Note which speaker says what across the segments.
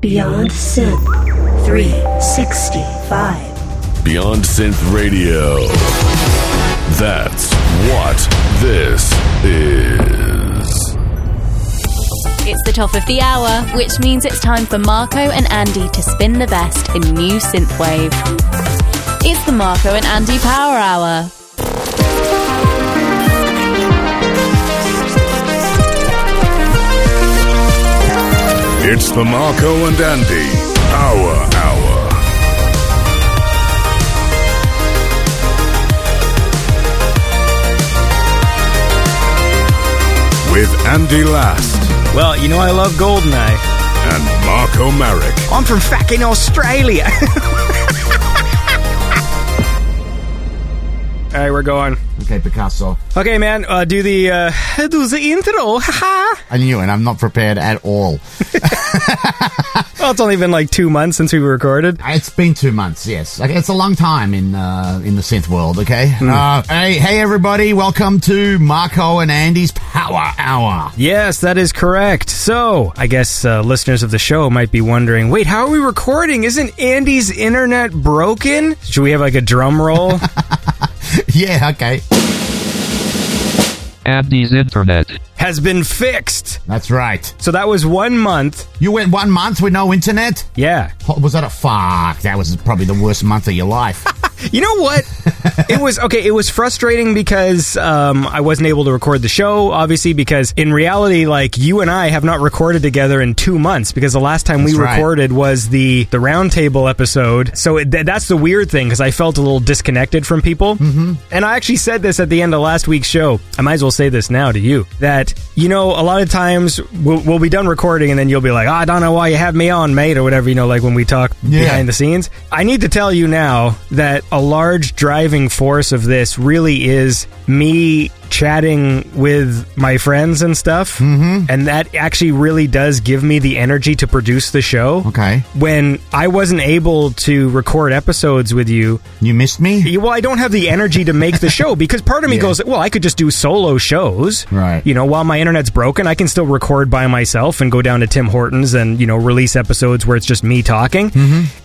Speaker 1: Beyond Synth 365.
Speaker 2: Beyond Synth Radio. That's what this is.
Speaker 3: It's the top of the hour, which means it's time for Marko and Andy to spin the best in new synthwave. It's the Marko and Andy Power Hour.
Speaker 2: It's the Marko and Andy Power Hour. With Andy Last
Speaker 4: Well, you know I love Goldeneye.
Speaker 2: and Marko Marek.
Speaker 4: I'm from fucking Australia. All right, we're going.
Speaker 5: Okay, Picasso.
Speaker 4: Okay, man, uh, do the uh, do the intro. Haha.
Speaker 5: I knew, and I'm not prepared at all.
Speaker 4: well, it's only been like two months since we recorded.
Speaker 5: It's been two months. Yes, like, it's a long time in uh, in the synth world. Okay. Uh, hey, hey, everybody! Welcome to Marko and Andy's Power Hour.
Speaker 4: Yes, that is correct. So, I guess uh, listeners of the show might be wondering, wait, how are we recording? Isn't Andy's internet broken? Should we have like a drum roll?
Speaker 5: yeah. Okay.
Speaker 6: Andy's Internet.
Speaker 4: Has been fixed.
Speaker 5: That's right.
Speaker 4: So that was one month.
Speaker 5: You went one month with no internet.
Speaker 4: Yeah.
Speaker 5: Was that a fuck? That was probably the worst month of your life.
Speaker 4: You know what? it was okay. It was frustrating because um, I wasn't able to record the show, obviously, because in reality, like you and I have not recorded together in two months because the last time we
Speaker 5: right.
Speaker 4: recorded was the the roundtable episode. So it, th- that's the weird thing because I felt a little disconnected from people. Mm-hmm. And I actually said this at the end of last week's show. I might as well say this now to you that you know a lot of times we'll, we'll be done recording and then you'll be like, ah, oh, I don't know why you have me on, mate, or whatever. You know, like when we talk
Speaker 5: Yeah.
Speaker 4: behind the scenes. I need to tell you now that a large driving force of this really is me chatting with my friends and stuff. Mm-hmm. And that actually really does give me the energy to produce the show.
Speaker 5: Okay.
Speaker 4: When I wasn't able to record episodes with you,
Speaker 5: You missed me.
Speaker 4: well, I don't have the energy to make the show because part of me
Speaker 5: Yeah.
Speaker 4: goes, well, I could just do solo shows.
Speaker 5: Right.
Speaker 4: You know, while my internet's broken, I can still record by myself and go down to Tim Hortons and, you know, release episodes where it's just me talking.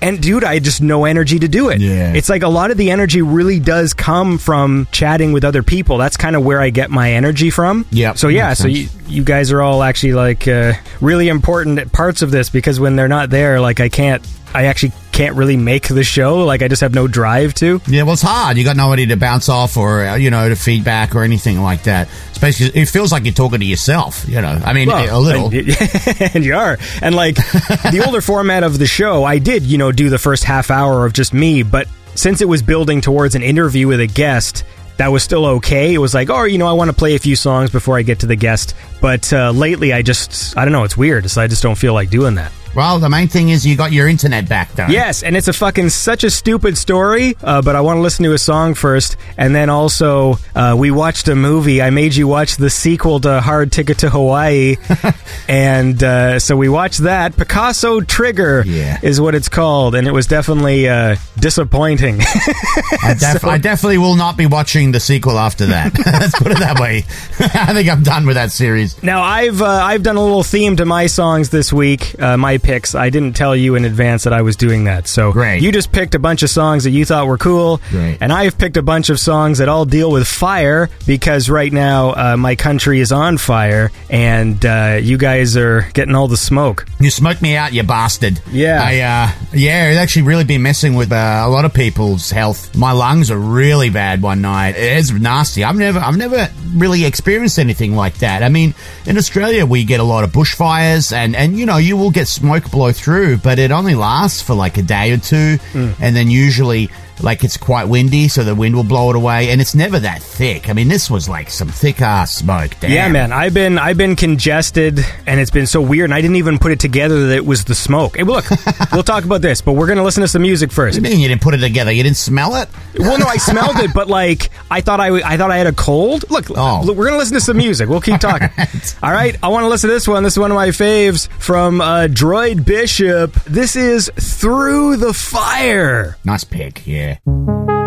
Speaker 4: And dude, I just no energy to do it.
Speaker 5: Mm-hmm. Yeah.
Speaker 4: It's like a lot of the energy really does come from chatting with other people. That's kind of where I get my energy from.
Speaker 5: Yeah.
Speaker 4: So yeah, so
Speaker 5: sense.
Speaker 4: you, you guys are all actually like uh, really important parts of this because when they're not there, like I can't, I actually can't really make the show. Like I just have no drive to.
Speaker 5: Yeah, well, it's hard. You got nobody to bounce off or uh, you know to feedback or anything like that. Especially, it feels like you're talking to yourself. You know, I mean, a little.
Speaker 4: And, and you are. And like the older format of the show, I did, you know, do the first half hour of just me, but since it was building towards an interview with a guest, that was still okay. It was like, oh, you know, I want to play a few songs before I get to the guest. But uh, lately, I just, I don't know, it's weird. So I just don't feel like doing that.
Speaker 5: Well, the main thing is you got your internet back, though.
Speaker 4: Yes, and it's a fucking such a stupid story, uh, but I want to listen to a song first. And then also, uh, we watched a movie. I made you watch the sequel to Hard Ticket to Hawaii. and uh, so we watched that. Picasso Trigger
Speaker 5: Yeah.
Speaker 4: is what it's called. And it was definitely uh, disappointing.
Speaker 5: I, def- I definitely will not be watching the sequel after that. Let's put it that way. I think I'm done with that series.
Speaker 4: Now I've uh, I've done a little theme to my songs this week, uh, my picks. I didn't tell you in advance that I was doing that, so
Speaker 5: Great.
Speaker 4: you just picked a bunch of songs that you thought were cool,
Speaker 5: Great.
Speaker 4: and I've picked a bunch of songs that all deal with fire because right now uh, my country is on fire, and uh, you guys are getting all the smoke.
Speaker 5: You smoked me out, you bastard.
Speaker 4: Yeah.
Speaker 5: I, uh, yeah, it's actually really been messing with uh, a lot of people's health. My lungs are really bad one night. It's nasty. I've never, I've never really experienced anything like that. I mean, in Australia, we get a lot of bushfires and, and, you know, you will get smoke blow through, but it only lasts for like a day or two. Hmm. And then usually, like, it's quite windy, so the wind will blow it away. And it's never that thick. I mean, this was like some thick ass smoke. Damn.
Speaker 4: Yeah, man, I've been I've been congested, and it's been so weird, and I didn't even put it together that it was the smoke. Hey, look, we'll talk about this, but we're gonna listen to some music first.
Speaker 5: What do you mean you didn't put it together? You didn't smell it?
Speaker 4: Well, no, I smelled it, but like I thought I, I thought I had a cold. Look,
Speaker 5: Oh.
Speaker 4: look, we're gonna listen to some music. We'll keep talking. All right, I want to listen to this one. This is one of my faves from uh, Droid Bishop. This is "Through the Fire."
Speaker 5: Nice pick, yeah.
Speaker 4: All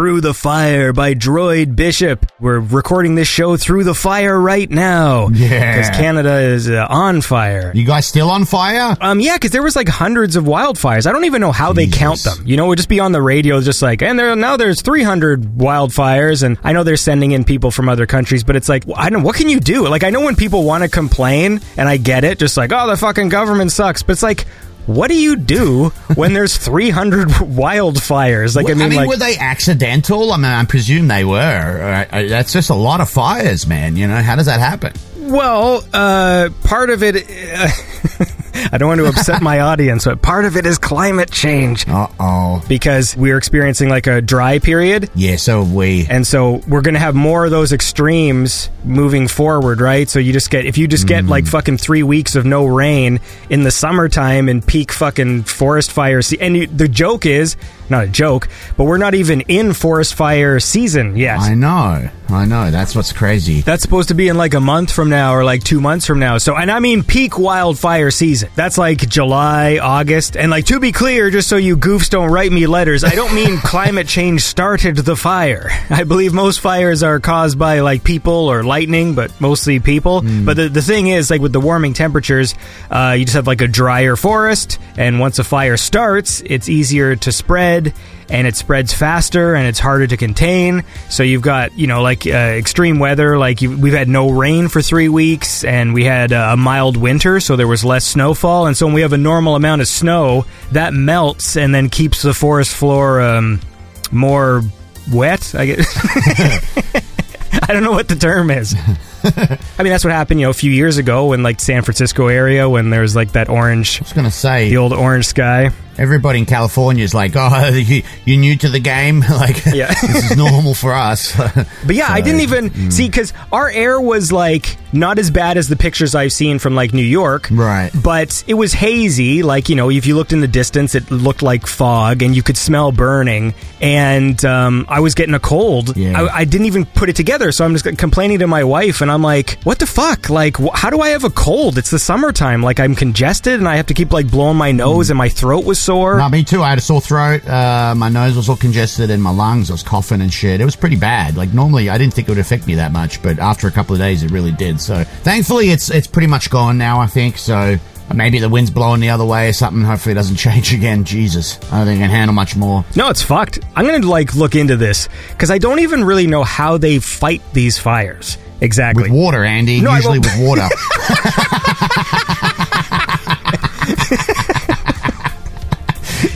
Speaker 4: Through the Fire by Droid Bishop. We're recording this show through the fire right now.
Speaker 5: Yeah.
Speaker 4: Because Canada is uh, on fire.
Speaker 5: You guys still on fire?
Speaker 4: Um, yeah, because there was like hundreds of wildfires. I don't even know how they count them. You know, it would just be on the radio, just like, and there now there's 300 wildfires, and I know they're sending in people from other countries, but it's like, I don't. What can you do? Like, I know when people want to complain, and I get it, just like, oh, the fucking government sucks, but it's like. What do you do when there's 300 wildfires? Like, I mean, like,
Speaker 5: were they accidental? I mean, I presume they were. That's just a lot of fires, man. You know, how does that happen?
Speaker 4: Well, uh, part of it. Uh, I don't want to upset my audience, but part of it is climate change
Speaker 5: Uh oh.
Speaker 4: because we're experiencing like a dry period.
Speaker 5: Yeah, so we.
Speaker 4: And so we're going to have more of those extremes moving forward, right? So you just get, if you just get like fucking three weeks of no rain in the summertime and peak fucking forest fires, and you, the joke is, not a joke, but we're not even in forest fire season yet.
Speaker 5: I know. I know. That's what's crazy.
Speaker 4: That's supposed to be in like a month from now or like two months from now. So, and I mean peak wildfire season. That's like July, August. And like to be clear, just so you goofs don't write me letters, I don't mean climate change started the fire. I believe most fires are caused by like people or lightning, but mostly people. But the, the thing is, like with the warming temperatures, uh, you just have like a drier forest. And once a fire starts, it's easier to spread and it spreads faster and it's harder to contain. So you've got, you know, like uh, extreme weather, like you, we've had no rain for three weeks and we had uh, a mild winter, so there was less snowfall. And so when we have a normal amount of snow, that melts and then keeps the forest floor um, more wet, I guess. I don't know what the term is. I mean, that's what happened, you know, a few years ago in like San Francisco area when there was like that orange,
Speaker 5: I was to say,
Speaker 4: the old orange sky.
Speaker 5: Everybody in California is like, oh, you, you're new to the game? like,
Speaker 4: Yeah.
Speaker 5: this is normal for us.
Speaker 4: But yeah, I didn't even see because our air was like not as bad as the pictures I've seen from like New York.
Speaker 5: Right.
Speaker 4: But it was hazy. Like, you know, if you looked in the distance, it looked like fog and you could smell burning. And um, I was getting a cold.
Speaker 5: Yeah.
Speaker 4: I, I didn't even put it together. So I'm just complaining to my wife and I'm like, what the fuck? Like, wh- how do I have a cold? It's the summertime. Like, I'm congested and I have to keep like blowing my nose and my throat was sore.
Speaker 5: no, me too. I had a sore throat. Uh, my nose was all congested and my lungs, I was coughing and shit. It was pretty bad. Like, normally I didn't think it would affect me that much, but after a couple of days, it really did. So, thankfully, it's it's pretty much gone now, I think. So, maybe the wind's blowing the other way or something. Hopefully, it doesn't change again. Jesus. I don't think I can handle much more.
Speaker 4: No, it's fucked. I'm gonna like look into this because I don't even really know how they fight these fires exactly.
Speaker 5: With water, Andy.
Speaker 4: No,
Speaker 5: usually with water.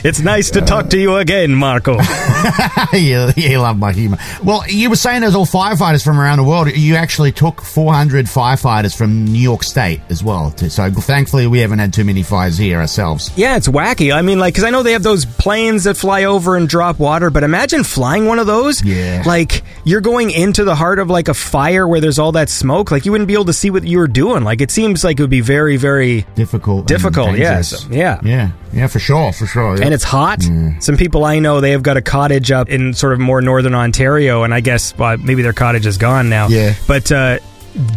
Speaker 4: it's nice to talk to you again, Marko.
Speaker 5: you, you love my humor. Well, you were saying there's all firefighters from around the world. You actually took 400 firefighters from New York State as well. to- So thankfully, we haven't had too many fires here ourselves.
Speaker 4: yeah, it's wacky. I mean, like, because I know they have those planes that fly over and drop water, but imagine flying one of those.
Speaker 5: Yeah.
Speaker 4: Like, you're going into the heart of like a fire where there's all that smoke. Like, you wouldn't be able to see what you were doing. Like, it seems like it would be very, very.
Speaker 5: Difficult. and
Speaker 4: Difficult, yeah,
Speaker 5: dangerous.
Speaker 4: so- yeah.
Speaker 5: Yeah. Yeah, for sure. For sure.
Speaker 4: And it's hot. Some people I know they have got a cottage up in sort of more northern Ontario, and I guess well, maybe their cottage is gone now.
Speaker 5: Yeah.
Speaker 4: But uh,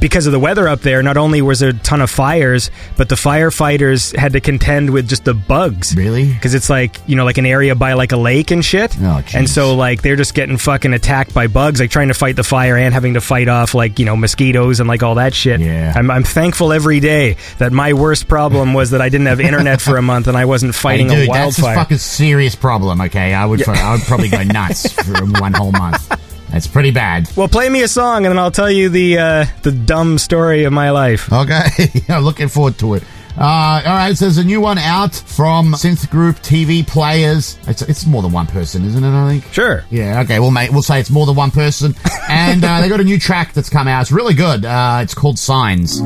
Speaker 4: because of the weather up there, not only was there a ton of fires, but the firefighters had to contend with just the bugs.
Speaker 5: Really?
Speaker 4: Because it's like you know, like an area by like a lake and shit.
Speaker 5: Oh,
Speaker 4: and so like they're just getting fucking attacked by bugs, like trying to fight the fire and having to fight off like you know mosquitoes and like all that shit.
Speaker 5: Yeah.
Speaker 4: I'm, I'm thankful every day that my worst problem was that I didn't have internet for a month and I wasn't
Speaker 5: Hey,
Speaker 4: fighting
Speaker 5: dude,
Speaker 4: a wildfire.
Speaker 5: that's a fucking serious problem. Okay, I would, I would probably go nuts for one whole month. That's pretty bad.
Speaker 4: Well, play me a song, and then I'll tell you the uh, the dumb story of my life.
Speaker 5: Okay, I'm looking forward to it. Uh, all right, so there's a new one out from Synth Group TV Players. It's, it's more than one person, isn't it? I think.
Speaker 4: Sure.
Speaker 5: Yeah. Okay. We'll make we'll say it's more than one person, and uh, they got a new track that's come out. It's really good. Uh, it's called Signs.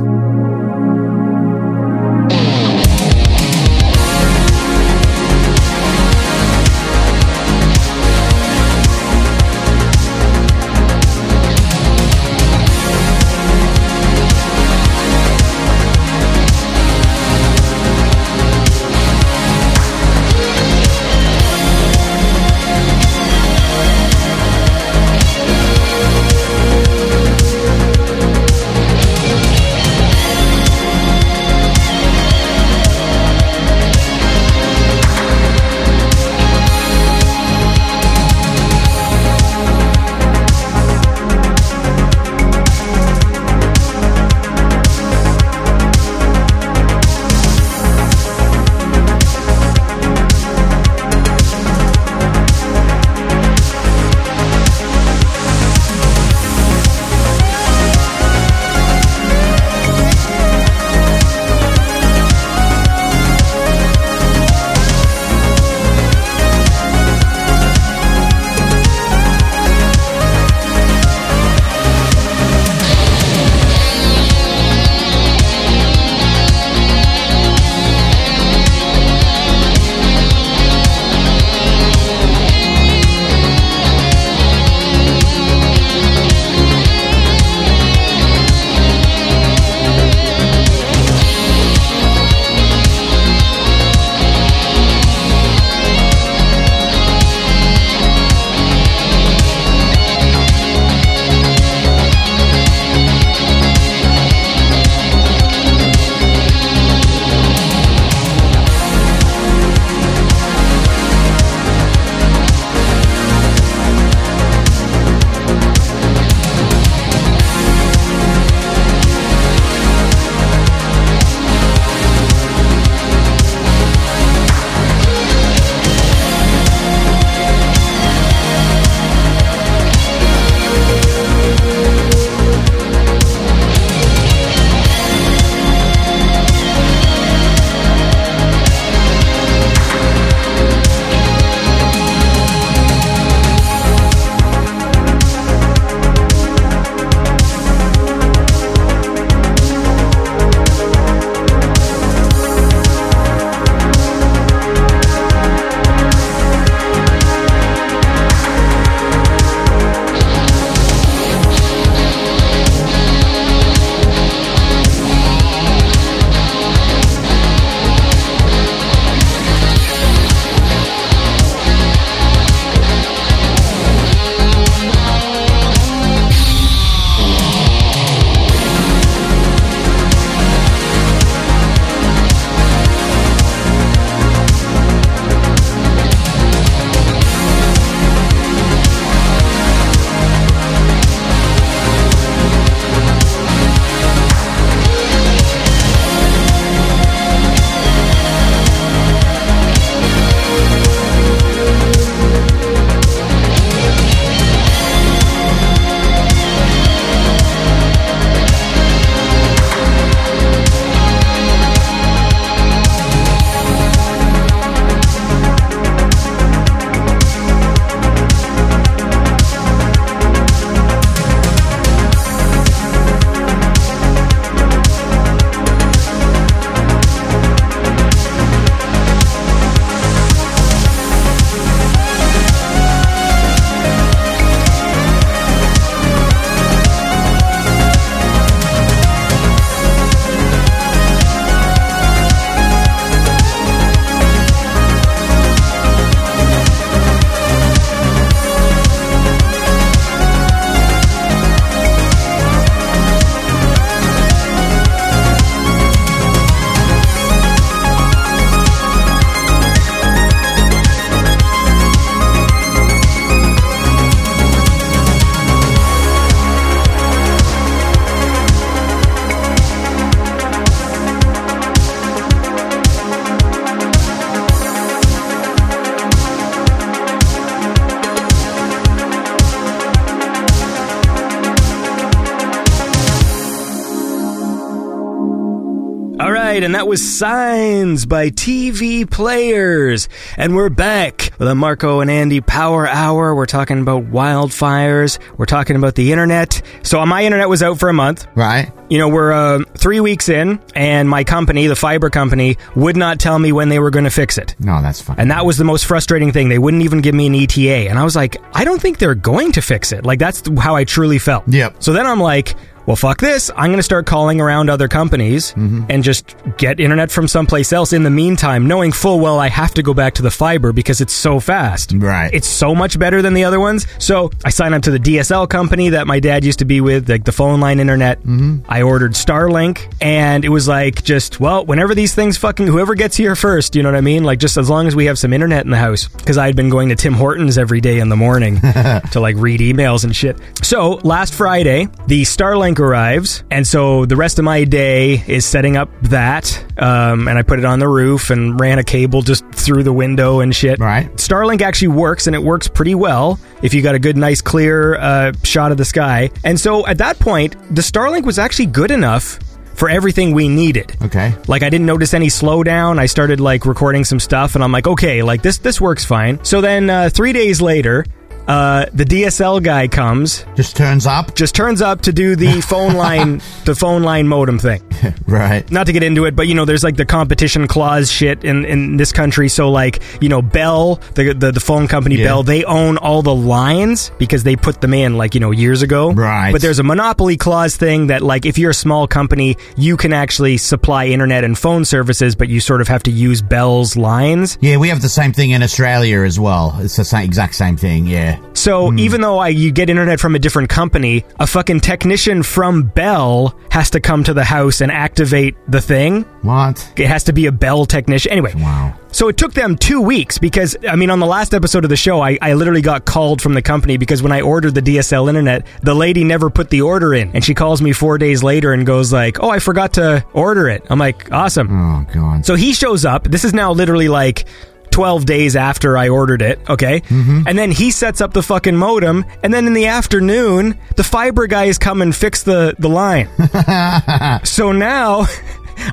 Speaker 4: Was Signs by TV Players. And we're back with a Marko and Andy Power Hour. We're talking about wildfires. We're talking about the internet. So my internet was out for a month.
Speaker 5: Right.
Speaker 4: You know, we're uh, three weeks in, and my company, the fiber company, would not tell me when they were going to fix it.
Speaker 5: No, that's fine.
Speaker 4: And that was the most frustrating thing. They wouldn't even give me an ETA. And I was like, I don't think they're going to fix it. Like, that's how I truly felt.
Speaker 5: Yep.
Speaker 4: So then I'm like, well, fuck this. I'm going to start calling around other companies and just get internet from someplace else in the meantime, knowing full well I have to go back to the fiber because it's so fast.
Speaker 5: Right.
Speaker 4: It's so much better than the other ones. So I signed up to the DSL company that my dad used to be with, like the phone line internet. Mm-hmm. I ordered Starlink and it was like just, well, whenever these things fucking, whoever gets here first, you know what I mean? Like just as long as we have some internet in the house. Because I had been going to Tim Hortons every day in the morning to like read emails and shit. So last Friday, the Starlink arrives. And so the rest of my day is setting up that. Um, and I put it on the roof and ran a cable just through the window and shit.
Speaker 5: Right.
Speaker 4: Starlink actually works and it works pretty well if you got a good, nice, clear uh, shot of the sky. And so at that point, the Starlink was actually good enough for everything we needed.
Speaker 5: Okay.
Speaker 4: Like I didn't notice any slowdown. I started like recording some stuff, and I'm like, okay, like this this works fine. So then uh, three days later, uh, the DSL guy comes,
Speaker 5: Just turns up.
Speaker 4: just turns up to do the phone line, the phone line modem thing
Speaker 5: Right.
Speaker 4: not to get into it, but you know, there's like the competition clause shit in, in this country. So like, you know, Bell, the the, the phone company
Speaker 5: Yeah.
Speaker 4: Bell, they own all the lines because they put them in like you know years ago.
Speaker 5: Right.
Speaker 4: But there's a monopoly clause thing that like if you're a small company, you can actually supply internet and phone services, but you sort of have to use Bell's lines.
Speaker 5: Yeah, we have the same thing in Australia as well. It's the same, exact same thing. Yeah.
Speaker 4: So hmm. even though I you get internet from a different company, a fucking technician from Bell has to come to the house and activate the thing.
Speaker 5: What?
Speaker 4: It has to be a Bell technician. Anyway,
Speaker 5: Wow.
Speaker 4: So it took them two weeks because, I mean, on the last episode of the show, I, I literally got called from the company because when I ordered the DSL internet, the lady never put the order in. And she calls me four days later and goes like, oh, I forgot to order it. I'm like, awesome.
Speaker 5: Oh god.
Speaker 4: So he shows up. This is now literally like 12 days after I ordered it, okay? Mm-hmm. And then he sets up the fucking modem, and then in the afternoon, the fiber guys come and fix the, the line. so now.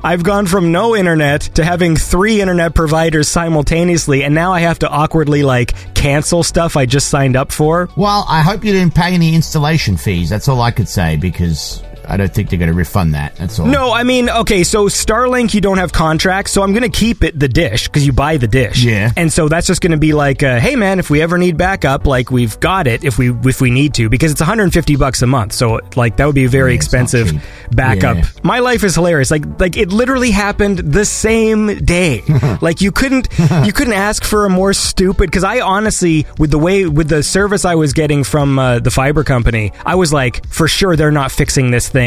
Speaker 4: I've gone from no internet to having three internet providers simultaneously, and now I have to awkwardly like cancel stuff I just signed up for.
Speaker 5: Well, I hope you didn't pay any installation fees. That's all I could say because I don't think they're going to refund that. That's all.
Speaker 4: No, I mean, okay, so Starlink, you don't have contracts, so I'm going to keep it the dish because you buy the dish.
Speaker 5: Yeah.
Speaker 4: And so that's just going to be like, uh, hey man, if we ever need backup, like we've got it if we if we need to because it's 150 bucks a month. So like that would be a very
Speaker 5: Yeah,
Speaker 4: expensive backup.
Speaker 5: Yeah.
Speaker 4: My life is hilarious. Like like it literally happened the same day. like you couldn't you couldn't ask for a more stupid because I honestly with the way with the service I was getting from uh, the fiber company, I was like for sure they're not fixing this thing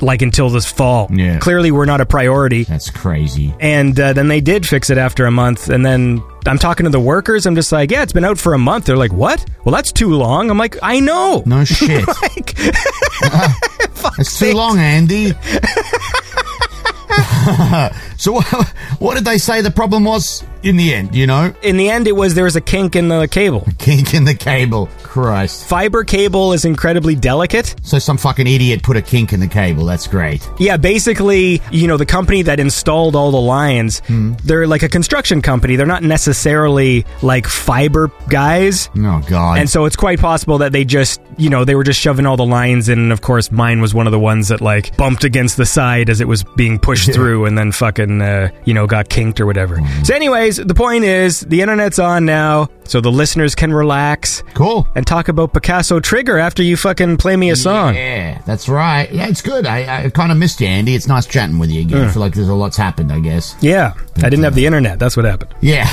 Speaker 4: like until this fall.
Speaker 5: Yeah.
Speaker 4: Clearly we're not a priority.
Speaker 5: That's crazy.
Speaker 4: And uh, then they did fix it after a month. And then I'm talking to the workers. I'm just like, yeah, it's been out for a month. They're like, what? Well, that's too long. I'm like, I know.
Speaker 5: No shit.
Speaker 4: Like,
Speaker 5: it's too long, Andy. so what, what did they say the problem was in the end? You know,
Speaker 4: in the end, it was there was a kink in the cable.
Speaker 5: kink in the cable. Christ.
Speaker 4: Fiber cable is incredibly delicate.
Speaker 5: So some fucking idiot put a kink in the cable. That's great.
Speaker 4: Yeah, basically, you know, the company that installed all the lines, they're like a construction company. They're not necessarily like fiber guys.
Speaker 5: Oh god.
Speaker 4: And so it's quite possible that they just, you know, they were just shoving all the lines in. And of course, mine was one of the ones that like bumped against the side as it was being pushed through and then fucking, uh, you know, got kinked or whatever. So, anyways, the point is the internet's on now, so the listeners can relax
Speaker 5: cool.
Speaker 4: and talk about Picasso Trigger after you fucking play me a song.
Speaker 5: Yeah, that's right. Yeah, it's good. I, I kind of missed you, Andy. It's nice chatting with you again. I feel like there's a lot's happened, I guess.
Speaker 4: Yeah, I didn't have the internet. That's what happened.
Speaker 5: Yeah.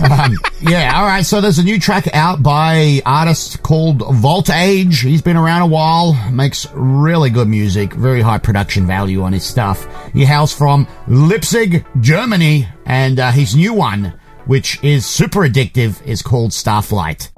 Speaker 5: um, yeah, all right. So there's a new track out by artist called Volt Age. He's been around a while, makes really good music, very high production value on his stuff. He hails from Leipzig, Germany, and uh, his new one, which is super addictive, is called Starflight.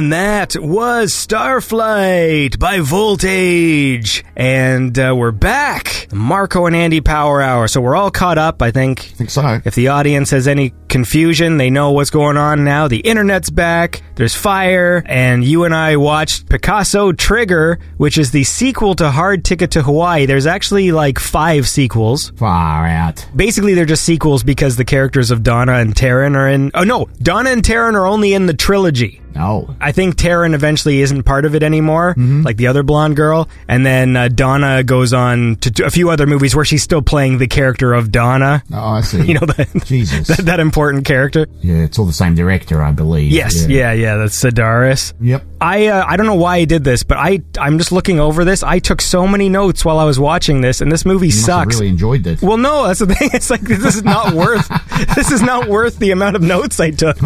Speaker 4: And that was Starflight by Volt Age. And uh, we're back. Marko and Andy Power Hour. So we're all caught up, I think.
Speaker 5: I think so.
Speaker 4: If the audience has any confusion, they know what's going on now. The internet's back. There's fire. And you and I watched Picasso Trigger, which is the sequel to Hard Ticket to Hawaii. There's actually like five sequels.
Speaker 5: Far out.
Speaker 4: Basically, they're just sequels because the characters of Donna and Taryn are in. Oh, no. Donna and Taryn are only in the trilogy.
Speaker 5: No.
Speaker 4: I think Taryn eventually isn't part of it anymore, like the other blonde girl. And then uh, Donna goes on to a few other movies where she's still playing the character of Donna.
Speaker 5: Oh, I see.
Speaker 4: You know, that,
Speaker 5: Jesus.
Speaker 4: that, that important character.
Speaker 5: yeah, it's all the same director, I believe.
Speaker 4: Yes, yeah, yeah, that's Sidaris.
Speaker 5: Yep.
Speaker 4: I uh, I don't know why I did this, but I I'm just looking over this. I took so many notes while I was watching this, and this movie
Speaker 5: You
Speaker 4: sucks.
Speaker 5: really enjoyed this.
Speaker 4: Well, no, that's the thing. It's like this is not worth. this is not worth the amount of notes I took.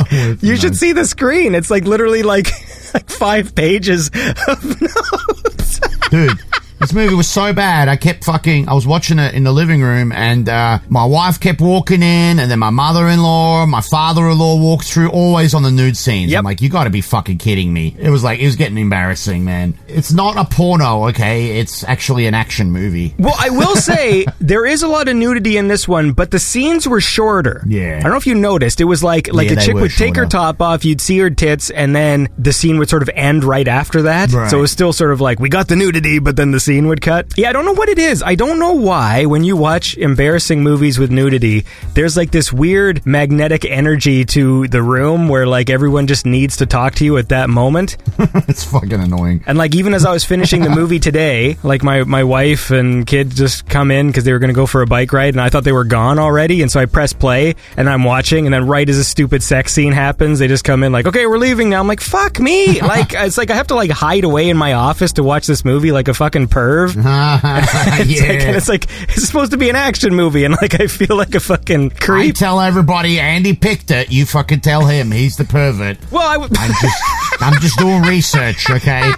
Speaker 4: You should see the screen. It's like literally like like five pages of notes.
Speaker 5: Dude, this movie was so bad. I kept fucking. I was watching it in the living room, and uh, my wife kept walking in, and then my mother-in-law, my father-in-law walked through, always on the nude scenes.
Speaker 4: Yep.
Speaker 5: I'm like, you got to be fucking kidding me. It was like it was getting embarrassing, man. It's not a porno, okay? It's actually an action movie.
Speaker 4: Well, I will say there is a lot of nudity in this one, but the scenes were shorter.
Speaker 5: Yeah.
Speaker 4: I don't know if you noticed. It was like like
Speaker 5: Yeah,
Speaker 4: a chick would take her top off, you'd see her tits, and then the scene would sort of end right after that.
Speaker 5: Right.
Speaker 4: So it was still sort of like we got the nudity, but then the scene would cut. Yeah, I don't know what it is. I don't know why when you watch embarrassing movies with nudity, there's like this weird magnetic energy to the room where like everyone just needs to talk to you at that moment.
Speaker 5: it's fucking annoying.
Speaker 4: And like even as I was finishing the movie today, like my my wife and kid just come in because they were going to go for a bike ride, and I thought they were gone already, and so I press play and I'm watching, and then right as a stupid sex scene happens, they just come in like, okay, we're leaving now. I'm like, fuck me, like it's like I have to like hide away in my office to watch this movie like a fucking perv. It's like- and
Speaker 5: yeah.
Speaker 4: it's like it's supposed to be an action movie, and like I feel like a fucking
Speaker 5: I
Speaker 4: creep.
Speaker 5: tell everybody Andy picked it. You fucking tell him he's the pervert.
Speaker 4: well, I w-
Speaker 5: I'm just, I'm just doing research, okay,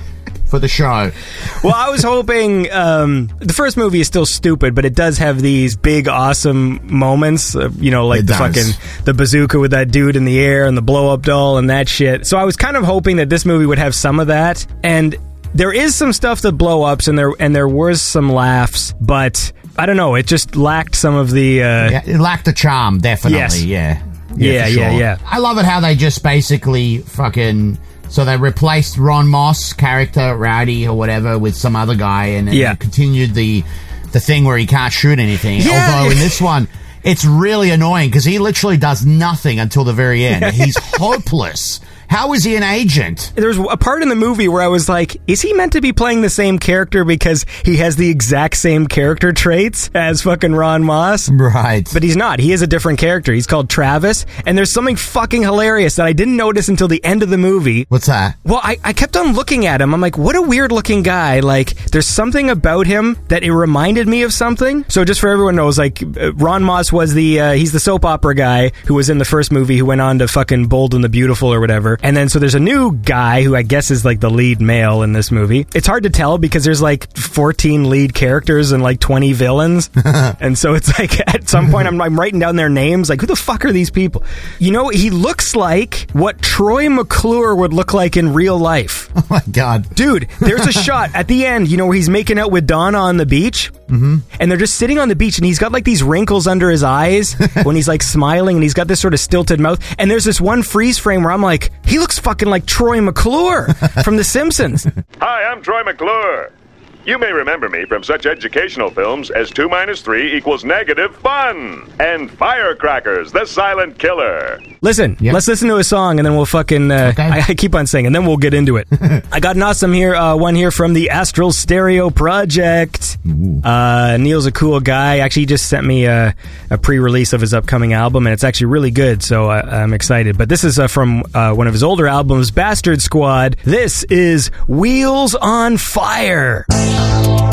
Speaker 5: for the show.
Speaker 4: Well, I was hoping um, the first movie is still stupid, but it does have these big, awesome moments. Uh, you know, like
Speaker 5: It
Speaker 4: the
Speaker 5: does.
Speaker 4: fucking the bazooka with that dude in the air and the blow up doll and that shit. So I was kind of hoping that this movie would have some of that, and there is some stuff that blow ups, and there and there was some laughs, but I don't know. It just lacked some of the. Uh,
Speaker 5: Yeah, it lacked the charm, definitely.
Speaker 4: Yes.
Speaker 5: Yeah.
Speaker 4: Yeah,
Speaker 5: for
Speaker 4: yeah, yeah.
Speaker 5: I love it how they just basically fucking. So they replaced Ronn Moss character, Rowdy or whatever, with some other guy, and then
Speaker 4: Yeah.
Speaker 5: continued the the thing where he can't shoot anything.
Speaker 4: Yeah.
Speaker 5: Although in this one, it's really annoying because he literally does nothing until the very end. He's hopeless. How is he an agent?
Speaker 4: There's a part in the movie where I was like, is he meant to be playing the same character because he has the exact same character traits as fucking Ronn Moss?
Speaker 5: Right.
Speaker 4: But he's not. He is a different character. He's called Travis. And there's something fucking hilarious that I didn't notice until the end of the movie.
Speaker 5: What's that?
Speaker 4: Well, I, I kept on looking at him. I'm like, what a weird looking guy. Like, there's something about him that it reminded me of something. So just for everyone knows, like, uh, Ronn Moss was the, uh, he's the soap opera guy who was in the first movie who went on to fucking Bold and the Beautiful or whatever. And then so there's a new guy who I guess is like the lead male in this movie. It's hard to tell because there's like 14 lead characters and like 20 villains. and so it's like at some point I'm, I'm writing down their names. Like, who the fuck are these people? You know, he looks like what Troy McClure would look like in real life.
Speaker 5: Oh my god.
Speaker 4: Dude, there's a shot at the end, you know, where he's making out with Donna on the beach. Mm-hmm. And they're just sitting on the beach, and he's got like these wrinkles under his eyes when he's like smiling, and he's got this sort of stilted mouth. And there's this one freeze frame where I'm like, he looks fucking like Troy McClure from The Simpsons.
Speaker 6: Hi, I'm Troy McClure. You may remember me from such educational films as 2 minus 3 equals negative fun and Firecrackers, the Silent Killer.
Speaker 4: Listen,
Speaker 5: Yep.
Speaker 4: let's listen to a song, and then we'll fucking. Uh,
Speaker 5: Okay.
Speaker 4: I, I keep on saying, and then we'll get into it. I got an awesome here, uh, one here from the Astral Stereo Project. Uh, Neil's a cool guy. Actually, he just sent me a, a pre-release of his upcoming album, and it's actually really good. So uh, I'm excited. But this is uh, from uh, one of his older albums, Bastard Squad. This is Wheels on Fire. 아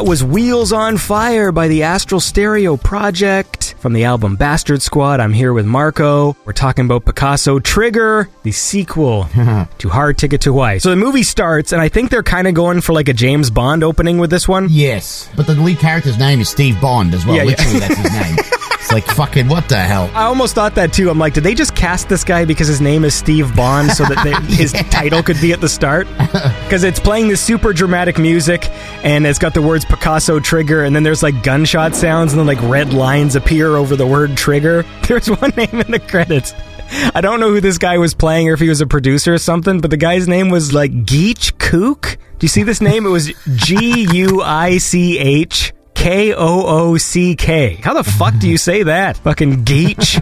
Speaker 4: that was Wheels on Fire by the Astral Stereo Project from the album Bastard Squad. I'm here with Marko. We're talking about Picasso Trigger, the sequel to Hard Ticket to Hawaii. So the movie starts, and I think they're kind of going for like a James Bond opening with this one.
Speaker 5: Yes, but the lead character's name is Steve Bond as well.
Speaker 4: Yeah, yeah.
Speaker 5: Literally, that's his name. It's like fucking what the hell?
Speaker 4: I almost thought that too. I'm like, did they just cast this guy because his name is Steve Bond so that they, his title could be at the start? Because it's playing this super dramatic music and it's got the words Picasso Trigger and then there's like gunshot sounds and then like red lines appear over the word trigger. There's one name in the credits. I don't know who this guy was playing or if he was a producer or something, but the guy's name was like Geach Kook. Do you see this name? It was G U I C H. K O O C K. How the fuck do you say that? Fucking Geach,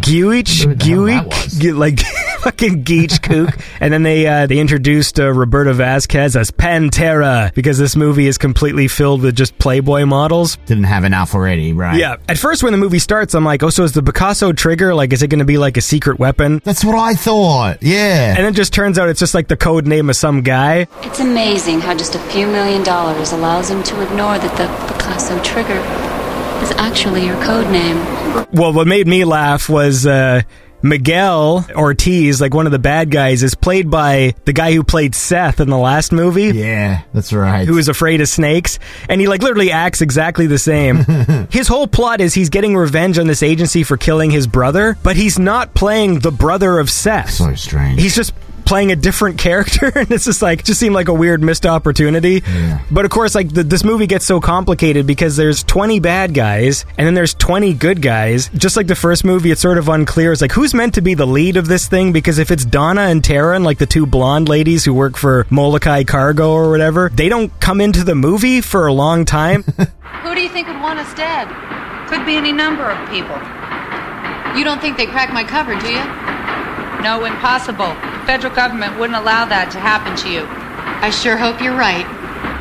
Speaker 4: Geach,
Speaker 5: Who the hell that
Speaker 4: Geek,
Speaker 5: was?
Speaker 4: Ge- like fucking Geach Kook. And then they uh, they introduced uh, Roberta Vasquez as Pantera because this movie is completely filled with just Playboy models.
Speaker 5: Didn't have enough already, right?
Speaker 4: Yeah. At first, when the movie starts, I'm like, oh, so is the Picasso trigger like, is it going to be like a secret weapon?
Speaker 5: That's what I thought. Yeah.
Speaker 4: And it just turns out it's just like the code name of some guy.
Speaker 1: It's amazing how just a few million dollars allows him to ignore that the Picasso trigger is actually your code name.
Speaker 4: Well, what made me laugh was uh, Miguel Ortiz, like one of the bad guys, is played by the guy who played Seth in the last movie.
Speaker 5: yeah, that's right.
Speaker 4: Who is afraid of snakes, and he like literally acts exactly the same. his whole plot is he's getting revenge on this agency for killing his brother, but he's not playing the brother of Seth.
Speaker 5: so strange.
Speaker 4: He's just playing a different character, and it's just like just seemed like a weird missed opportunity.
Speaker 5: Yeah.
Speaker 4: But of course, like the, this movie gets so complicated because there's 20 bad guys and then there's 20 good guys. Just like the first movie, it's sort of unclear. It's like who's meant to be the lead of this thing? Because if it's Donna and Tara, and like the two blonde ladies who work for Molokai Cargo or whatever, they don't come into the movie for a long time.
Speaker 7: Who do you think would want us dead? Could be any number of people. You don't think they cracked my cover, do you? No, impossible. Federal government wouldn't allow that to happen to you.
Speaker 1: I sure hope you're right.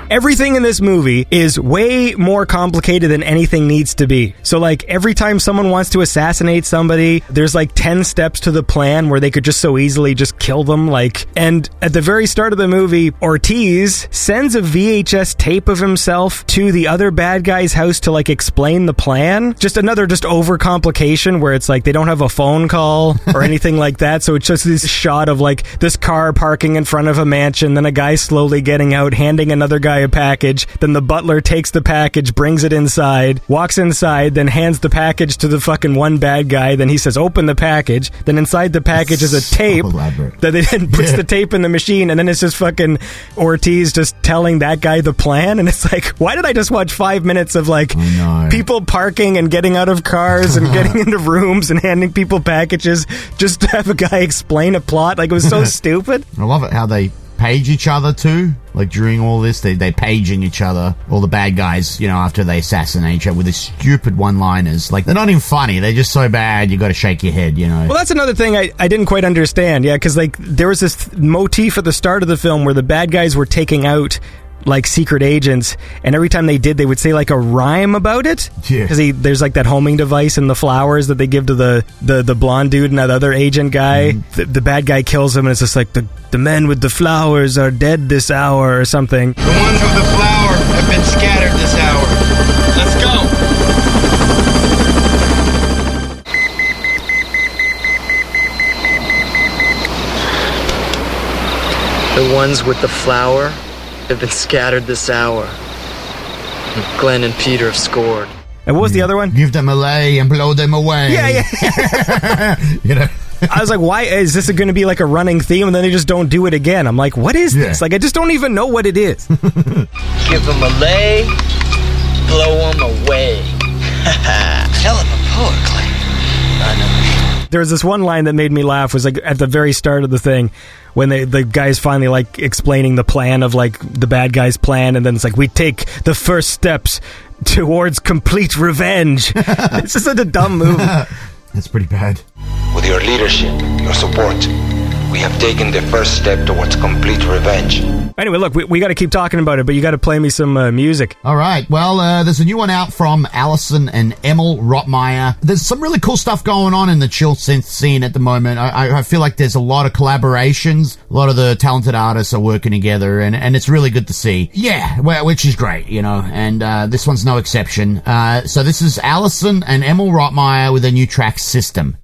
Speaker 4: Everything in this movie is way more complicated than anything needs to be. So, like, every time someone wants to assassinate somebody, there's like 10 steps to the plan where they could just so easily just kill them. Like, and at the very start of the movie, Ortiz sends a VHS tape of himself to the other bad guy's house to like explain the plan. Just another just overcomplication where it's like they don't have a phone call or anything like that. So it's just this shot of like this car parking in front of a mansion, then a guy slowly getting out, handing another guy a package. Then the butler takes the package, brings it inside, walks inside, then hands the package to the fucking one bad guy. Then he says, "Open the package." Then inside the package is a tape
Speaker 5: elaborate.
Speaker 4: that they then puts the tape in the machine, and then it's just fucking Ortiz just telling that guy the plan. And it's like, why did I just watch five minutes of like
Speaker 5: oh, know.
Speaker 4: people parking and getting out of cars and getting into rooms and handing people packages just to have a guy explain a plot? Like it was so stupid.
Speaker 5: I love it how they page each other too. Like during all this, they they paging each other. All the bad guys, you know, after they assassinate each other with these stupid one-liners. Like they're not even funny. They're just so bad. You got to shake your head. You know.
Speaker 4: Well, that's another thing I, I didn't quite understand. Yeah, because like there was this th- motif at the start of the film where the bad guys were taking out like secret agents, and every time they did, they would say like a rhyme about it.
Speaker 5: Yeah.
Speaker 4: Because there's like that homing device and the flowers that they give to the the, the blonde dude and that other agent guy. Mm-hmm. The, the bad guy kills him, and it's just like the the men with the flowers are dead this hour or something.
Speaker 8: The ones with the flower have been scattered this hour. Let's go.
Speaker 9: The ones with the flower have been scattered this hour. Glenn and Peter have scored.
Speaker 4: And what was the other one?
Speaker 5: Give them a lay and blow them away.
Speaker 4: Yeah, yeah.
Speaker 5: you know.
Speaker 4: I was like, why is this going to be like a running theme? And then they just don't do it again. I'm like, what is
Speaker 5: Yeah.
Speaker 4: this? Like, I just don't even know what it is.
Speaker 9: Give them a lay, blow them away.
Speaker 8: Hell of a poet, Clay.
Speaker 9: I know.
Speaker 4: there was this one line that made me laugh was like at the very start of the thing when they, the guys finally like explaining the plan of like the bad guy's plan and then it's like we take the first steps towards complete revenge it's just such a dumb move
Speaker 5: That's pretty bad.
Speaker 8: With your leadership, your support,
Speaker 10: we have taken the first step towards complete revenge.
Speaker 4: Anyway, look, we, we got to keep talking about it, but you got to play me some uh, music.
Speaker 5: All right. Well, uh, there's a new one out from Allison and Emil Rottmayer. There's some really cool stuff going on in the chill synth scene at the moment. I, I- I feel like there's a lot of collaborations. A lot of the talented artists are working together, and, and it's really good to see. Yeah, well, which is great, you know, and uh, this one's no exception. Uh, so this is Allison and Emil Rottmayer with a new track system.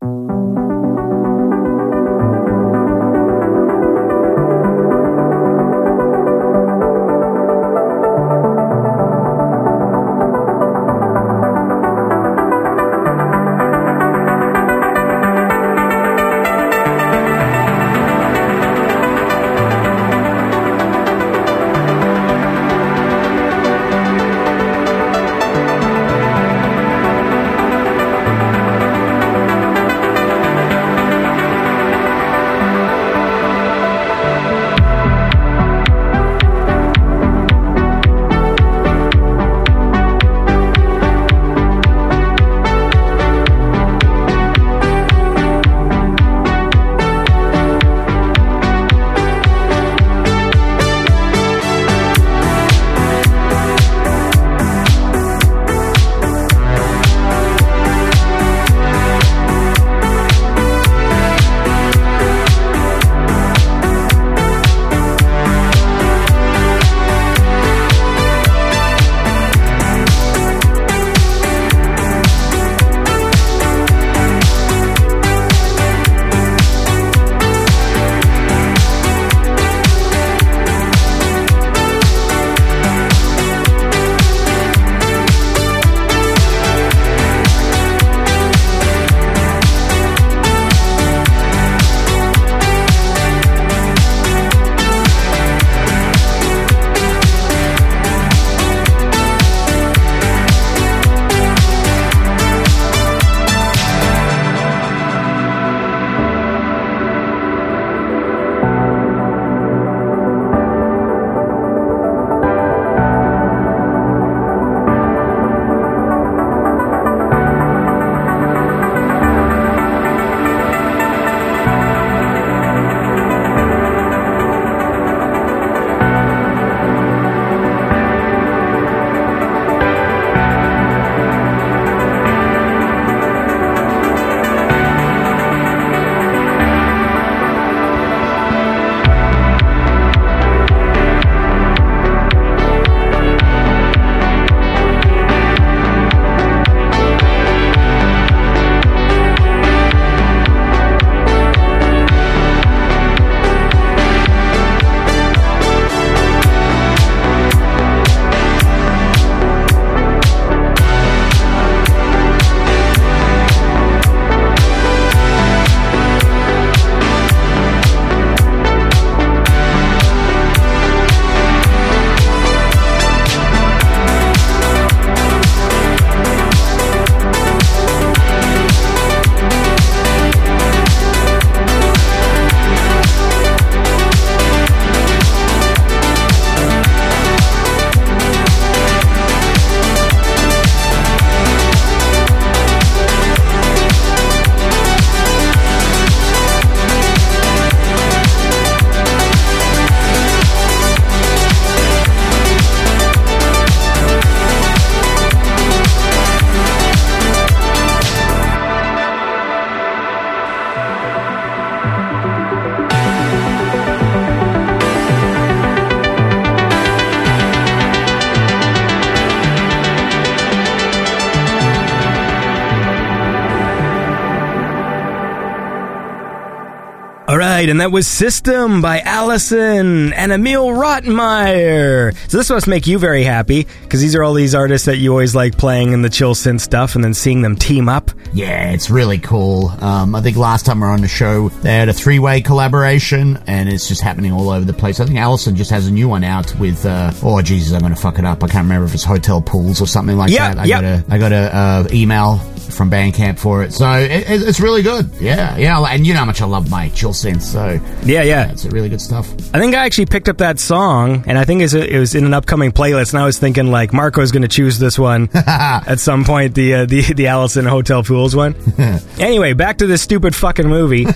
Speaker 4: Right, and that was System by Allison and Emil Rottmayer. So this must make you very happy because these are all these artists that you always like playing in the chill synth stuff, and then seeing them team up.
Speaker 5: Yeah, it's really cool. Um, I think last time we were on the show, they had a three way collaboration, and it's just happening all over the place. I think Allison just has a new one out with, uh, oh, Jesus, I'm going to fuck it up. I can't remember if it's Hotel Pools or something like
Speaker 4: Yeah,
Speaker 5: that. I
Speaker 4: yeah.
Speaker 5: got a, I got a uh, email from Bandcamp for it. So it, it, it's really good. Yeah, yeah. And you know how much I love my chill synth, so
Speaker 4: Yeah, yeah.
Speaker 5: it's really good stuff.
Speaker 4: I think I actually picked up that song, and I think it was in an upcoming playlist. And I was thinking like Marko's going to choose this one at some point, the uh, the the Allison Hotel Fools one. anyway, back to this stupid fucking movie.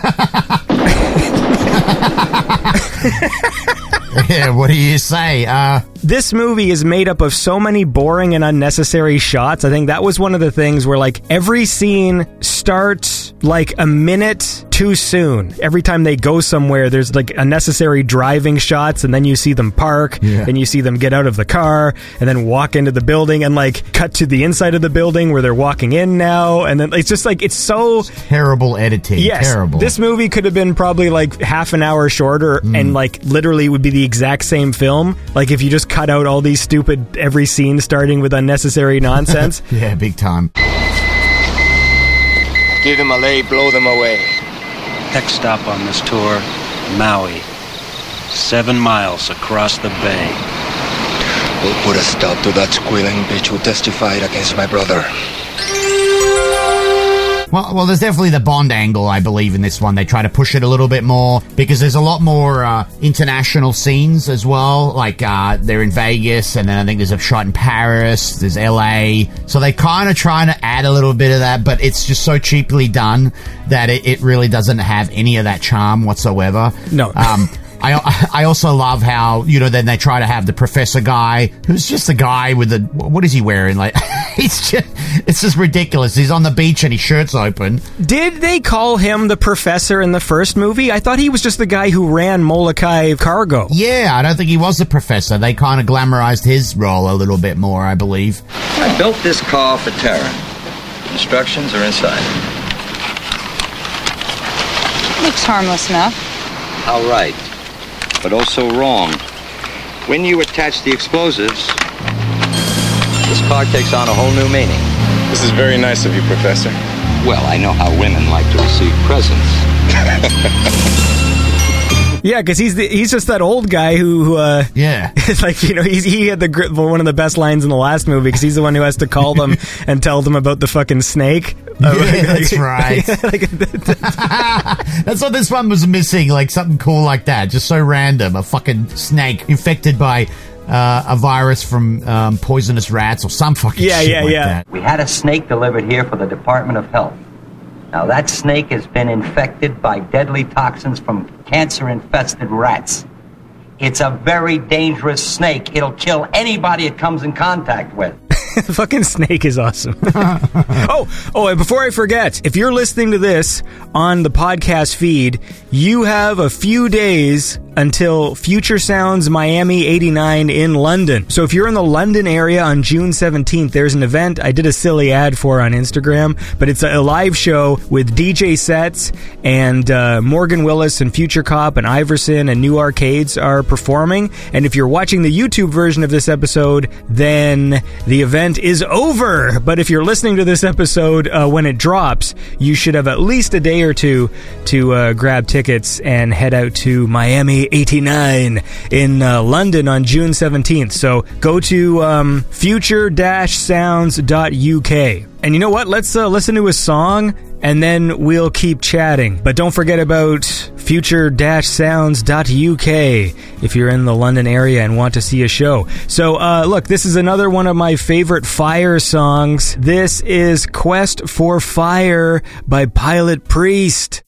Speaker 5: yeah, what do you say? Uh,
Speaker 4: this movie is made up of so many boring and unnecessary shots. I think that was one of the things where like every scene starts like a minute too soon. Every time they go somewhere, there's like unnecessary driving shots, and then you see them park,
Speaker 5: Yeah.
Speaker 4: and you see them get out of the car, and then walk into the building, and like cut to the inside of the building where they're walking in now, and then it's just like it's so
Speaker 5: terrible editing.
Speaker 4: Yes,
Speaker 5: Terrible.
Speaker 4: this movie could have been probably like half an hour shorter,
Speaker 5: Mm.
Speaker 4: and like literally would be the exact same film. Like if you just cut out all these stupid every scene starting with unnecessary nonsense.
Speaker 5: yeah, big time.
Speaker 10: Give them a lay, blow them away.
Speaker 11: Next stop on this tour, Maui. Seven miles across the bay.
Speaker 10: We'll put a stop to that squealing bitch who testified against my brother.
Speaker 5: Well, well, there's definitely the Bond angle, I believe, in this one. They try to push it a little bit more because there's a lot more uh, international scenes as well. Like uh, they're in Vegas, and then I think there's a shot in Paris. There's LA, so they kind of trying to add a little bit of that, but it's just so cheaply done that it, it really doesn't have any of that charm whatsoever.
Speaker 4: No.
Speaker 5: Um, I, I also love how you know then they try to have the professor guy who's just a guy with the what is he wearing like he's just it's just ridiculous he's on the beach and his shirt's open
Speaker 4: Did they call him the professor in the first movie? I thought he was just the guy who ran Molokai Cargo.
Speaker 5: yeah I don't think he was the professor they kind of glamorized his role a little bit more I believe
Speaker 12: I built this car for Taryn. Instructions are inside.
Speaker 7: Looks harmless enough.
Speaker 12: How right, but also wrong. When you attach the explosives, this car takes on a whole new meaning.
Speaker 13: This is very nice of you, Professor.
Speaker 12: Well, I know how women like to receive presents.
Speaker 4: Yeah, because he's the, he's just that old guy who, who uh,
Speaker 5: yeah,
Speaker 4: it's like you know he's he had the one of the best lines in the last movie because he's the one who has to call them and tell them about the fucking snake. Uh,
Speaker 5: Yeah, that's right. That's what this one was missing, like something cool like that. Just so random. A fucking snake infected by uh, a virus from um, poisonous rats or some fucking shit like. Yeah, yeah, yeah.
Speaker 14: We had a snake delivered here for the Department of Health. Now, that snake has been infected by deadly toxins from cancer infested rats. It's a very dangerous snake. It'll kill anybody it comes in contact with.
Speaker 4: fucking snake is awesome. oh, oh, and before I forget, if you're listening to this on the podcast feed, you have a few days until Future Sounds Miami 89 in London. So if you're in the London area on June 17th, there's an event I did a silly ad for on Instagram, but it's a live show with DJ sets and uh, Morgan Willis and Future Cop and Iverson and New Arcades are performing. And if you're watching the YouTube version of this episode, then the event is over. But if you're listening to this episode uh, when it drops, you should have at least a day or two to uh, grab tickets and head out to Miami 89 in uh, London on June 17th. So go to um, future-sounds.uk. And you know what? Let's uh, listen to a song and then we'll keep chatting. But don't forget about future-sounds.uk if you're in the London area and want to see a show. So, uh, look, this is another one of my favorite fire songs. This is Quest for Fire by Pilot Priest.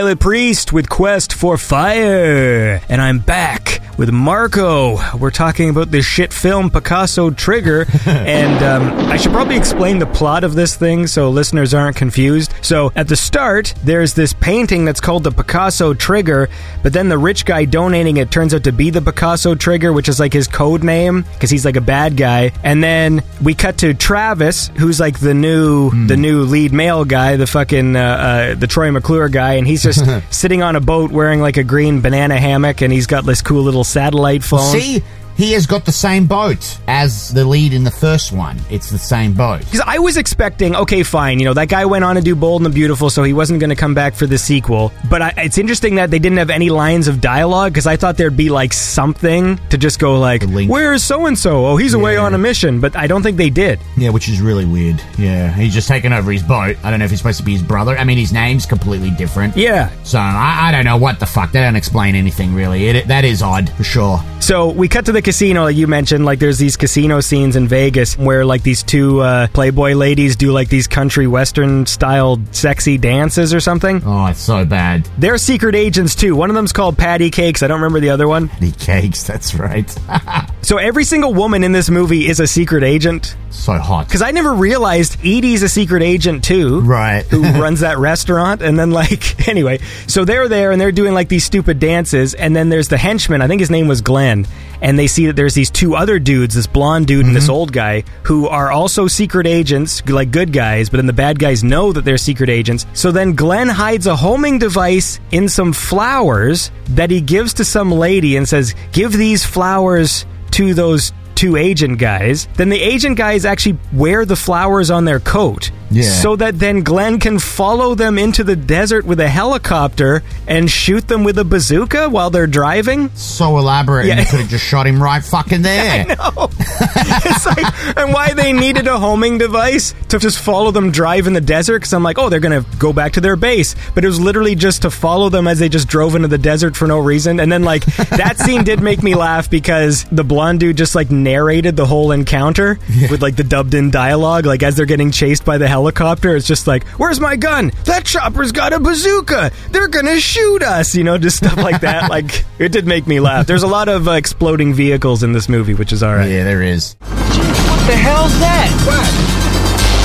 Speaker 4: Pilot Priest with Quest for Fire. And I'm back with Marko. We're talking about this shit film, Picasso Trigger. and um, I should probably explain the plot of this thing so listeners aren't confused. So at the start, there's this painting that's called the Picasso Trigger, but then the rich guy donating it turns out to be the Picasso Trigger, which is like his code name because he's like a bad guy. And then we cut to Travis, who's like the new the new lead male guy, the fucking uh, uh, the Troy McClure guy, and he's just sitting on a boat wearing like a green banana hammock, and he's got this cool little satellite phone.
Speaker 5: See, he has got the same boat as the lead in the first one. It's the same boat.
Speaker 4: Because I was expecting, okay, fine, you know, that guy went on to do Bold and the Beautiful, so he wasn't going to come back for the sequel. But I, it's interesting that they didn't have any lines of dialogue because I thought there'd be like something to just go like, "Where's so and so? Oh, he's away on a mission." But I don't think they did.
Speaker 5: Yeah, which is really weird. Yeah, he's just taken over his boat. I don't know if he's supposed to be his brother. I mean, his name's completely different.
Speaker 4: Yeah.
Speaker 5: So I, I don't know what the fuck. They don't explain anything really. It, that is odd for sure.
Speaker 4: So we cut to the casino, you mentioned. Like there's these casino scenes in Vegas where like these two uh, Playboy ladies do like these country western style sexy dances or something.
Speaker 5: Oh, it's so bad.
Speaker 4: They're secret agents too. One of them's called Patty Cakes. I don't remember the other one.
Speaker 5: Patty Cakes. That's right.
Speaker 4: so every single woman in this movie is a secret agent.
Speaker 5: So hot.
Speaker 4: Because I never realized Edie's a secret agent too.
Speaker 5: Right.
Speaker 4: who runs that restaurant. And then, like, anyway, so they're there and they're doing like these stupid dances. And then there's the henchman. I think his name was Glenn. And they see that there's these two other dudes, this blonde dude and this mm-hmm. old guy, who are also secret agents, like good guys, but then the bad guys know that they're secret agents. So then Glenn hides a homing device in some flowers that he gives to some lady and says, Give these flowers to those two agent guys. Then the agent guys actually wear the flowers on their coat.
Speaker 5: Yeah.
Speaker 4: So that then Glenn can follow them into the desert with a helicopter and shoot them with a bazooka while they're driving.
Speaker 5: So elaborate.
Speaker 4: Yeah.
Speaker 5: And you could have just shot him right fucking there.
Speaker 4: I know. it's like, and why they needed a homing device to just follow them drive in the desert? Because I'm like, oh, they're going to go back to their base. But it was literally just to follow them as they just drove into the desert for no reason. And then, like, that scene did make me laugh because the blonde dude just, like, narrated the whole encounter with, like, the dubbed in dialogue. Like, as they're getting chased by the helicopter, it's just like, where's my gun? That chopper's got a bazooka. They're going to shoot us. You know, just stuff like that. like, it did make me laugh. There's a lot of uh, exploding vehicles in this movie, which is all right.
Speaker 5: Yeah, there is.
Speaker 15: What the hell's that? What?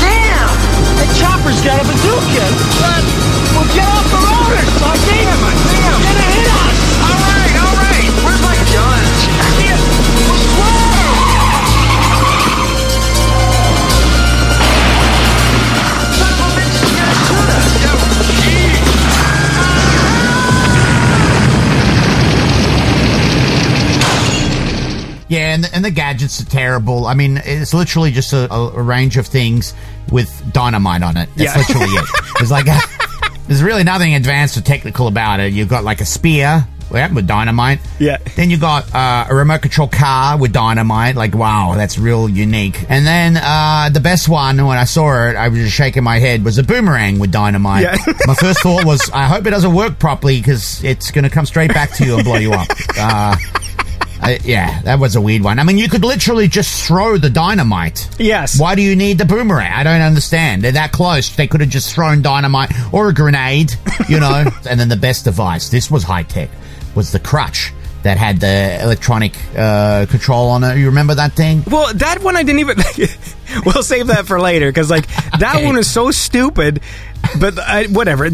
Speaker 15: Damn! That chopper's got a bazooka! What? Well, get off the road or
Speaker 5: and the, and the gadgets are terrible. I mean, it's literally just a, a, range of things with dynamite on it. That's
Speaker 4: Yeah.
Speaker 5: literally it. There's like a, there's really nothing advanced or technical about it. You've got like a spear yeah, with dynamite.
Speaker 4: Yeah.
Speaker 5: Then you got uh, a remote control car with dynamite. Like, wow, that's real unique. And then uh, the best one when I saw it, I was just shaking my head, was a boomerang with dynamite.
Speaker 4: Yeah.
Speaker 5: my first thought was, I hope it doesn't work properly because it's going to come straight back to you and blow you up. Uh, uh, yeah, that was a weird one. I mean, you could literally just throw the dynamite.
Speaker 4: Yes.
Speaker 5: Why do you need the boomerang? I don't understand. They're that close. They could have just thrown dynamite or a grenade, you know. and then the best device, this was high tech, was the crutch that had the electronic uh, control on it. You remember that thing?
Speaker 4: Well, that one I didn't even. we'll save that for later because like that
Speaker 5: Okay.
Speaker 4: one is so stupid. But I, whatever,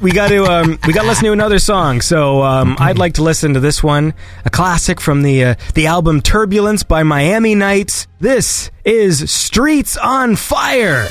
Speaker 4: we got to um, we got to listen to another song. So um, I'd like to listen to this one, a classic from the uh, the album Turbulence by Miami Nights. This is Streets on Fire.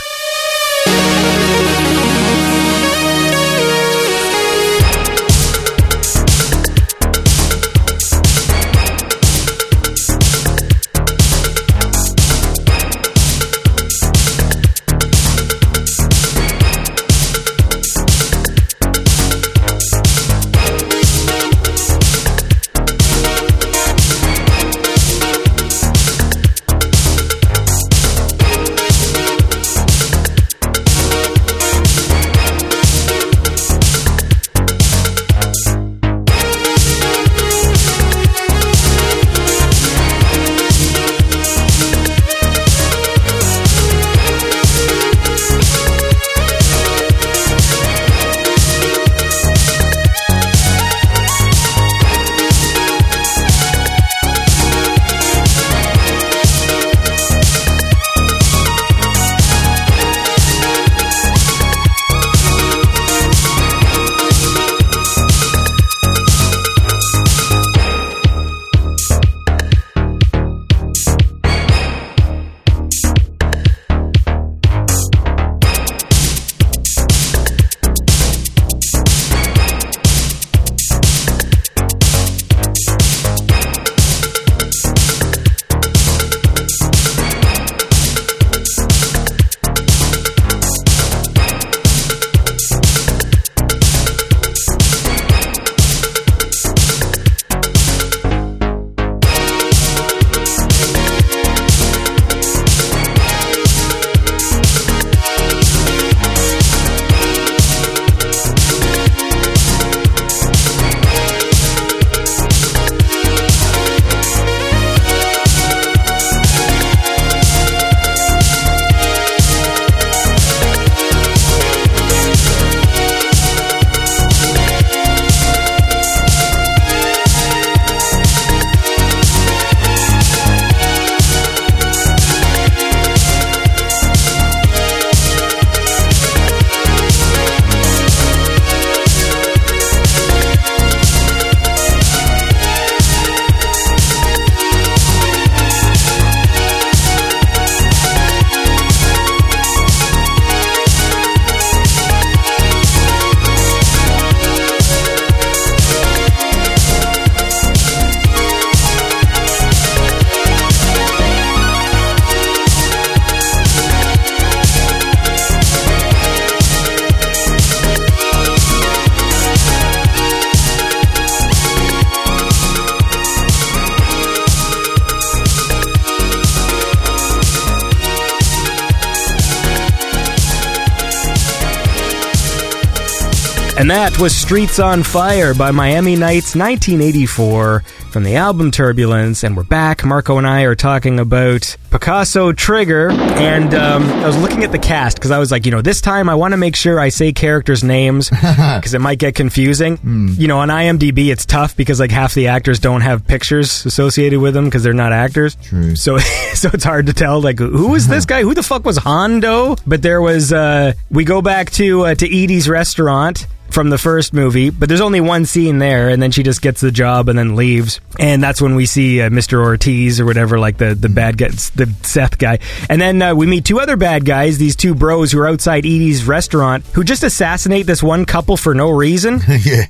Speaker 4: That was Streets on Fire by Miami Nights 1984 from the album Turbulence. And we're back. Marko and I are talking about Picasso Trigger. And um, I was looking at the cast because I was like, you know, this time I want to make sure I say characters' names because it might get confusing. You know, on IMDb, it's tough because like half the actors don't have pictures associated with them because they're not actors.
Speaker 5: True.
Speaker 4: So, so it's hard to tell. Like, who was this guy? Who the fuck was Hondo? But there was. uh We go back to uh, to Edie's restaurant from the first movie, but there's only one scene there, and then she just gets the job and then leaves, and that's when we see uh, Mr. Ortiz or whatever, like the the bad guy, the Seth guy, and then uh, we meet two other bad guys, these two bros who are outside Edie's restaurant, who just assassinate this one couple for no reason.
Speaker 5: yeah.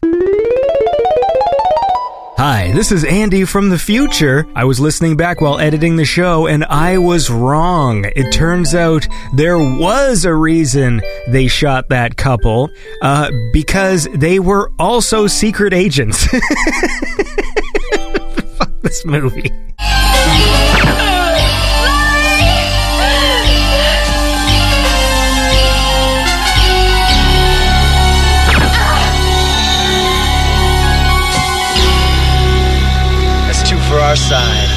Speaker 4: Hi, this is Andy from the future. I was listening back while editing the show and I was wrong. It turns out there was a reason they shot that couple, uh, because they were also secret agents. Fuck this movie.
Speaker 8: our side.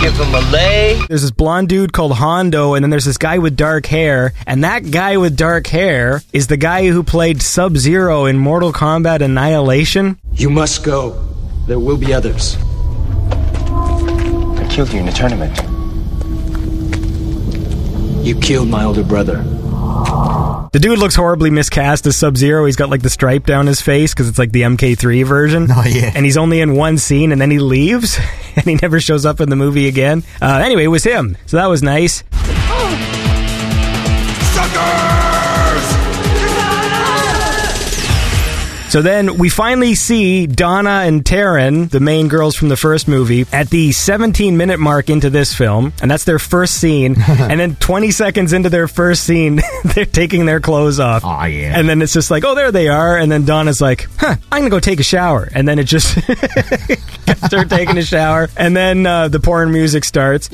Speaker 8: Give him a lay.
Speaker 4: There's this blonde dude called Hondo, and then there's this guy with dark hair, and that guy with dark hair is the guy who played Sub Zero in Mortal Kombat Annihilation.
Speaker 16: You must go. There will be others.
Speaker 10: I killed you in a tournament.
Speaker 16: You killed my older brother.
Speaker 4: The dude looks horribly miscast as Sub Zero. He's got like the stripe down his face because it's like the MK3 version.
Speaker 5: Oh, yeah.
Speaker 4: And he's only in one scene and then he leaves and he never shows up in the movie again. Uh, anyway, it was him. So that was nice. So then we finally see Donna and Taryn, the main girls from the first movie, at the 17 minute mark into this film, and that's their first scene. and then 20 seconds into their first scene, they're taking their clothes off.
Speaker 5: Oh, yeah.
Speaker 4: And then it's just like, oh, there they are. And then Donna's like, huh, I'm gonna go take a shower. And then it just start taking a shower. And then uh, the porn music starts.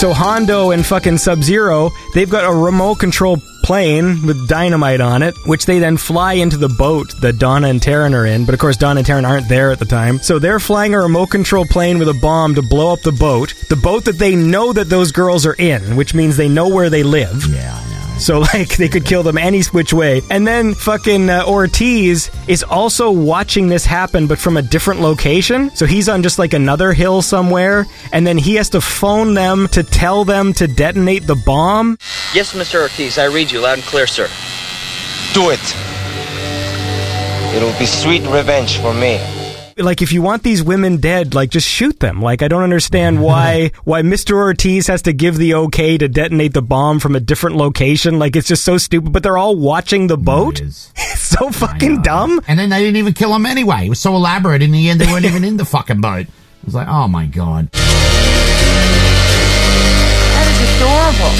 Speaker 4: So Hondo and fucking Sub Zero, they've got a remote control plane with dynamite on it, which they then fly into the boat that Donna and Taryn are in. But of course, Donna and Taryn aren't there at the time. So they're flying a remote control plane with a bomb to blow up the boat. The boat that they know that those girls are in, which means they know where they live.
Speaker 5: Yeah, know.
Speaker 4: So like they could kill them any which way. And then fucking uh, Ortiz is also watching this happen, but from a different location. So he's on just like another hill somewhere, and then he has to phone them to tell them to detonate the bomb.
Speaker 9: Yes, Mr. Ortiz, I read you loud and clear, sir.
Speaker 10: Do it. It'll be sweet revenge for me.
Speaker 4: Like if you want these women dead, like just shoot them. Like I don't understand why why Mr. Ortiz has to give the okay to detonate the bomb from a different location. Like it's just so stupid. But they're all watching the boat.
Speaker 5: is.
Speaker 4: It's so fucking dumb.
Speaker 5: And then they didn't even kill him anyway. It was so elaborate. In the end, they weren't even in the fucking boat. It was like, oh my god.
Speaker 7: That is adorable.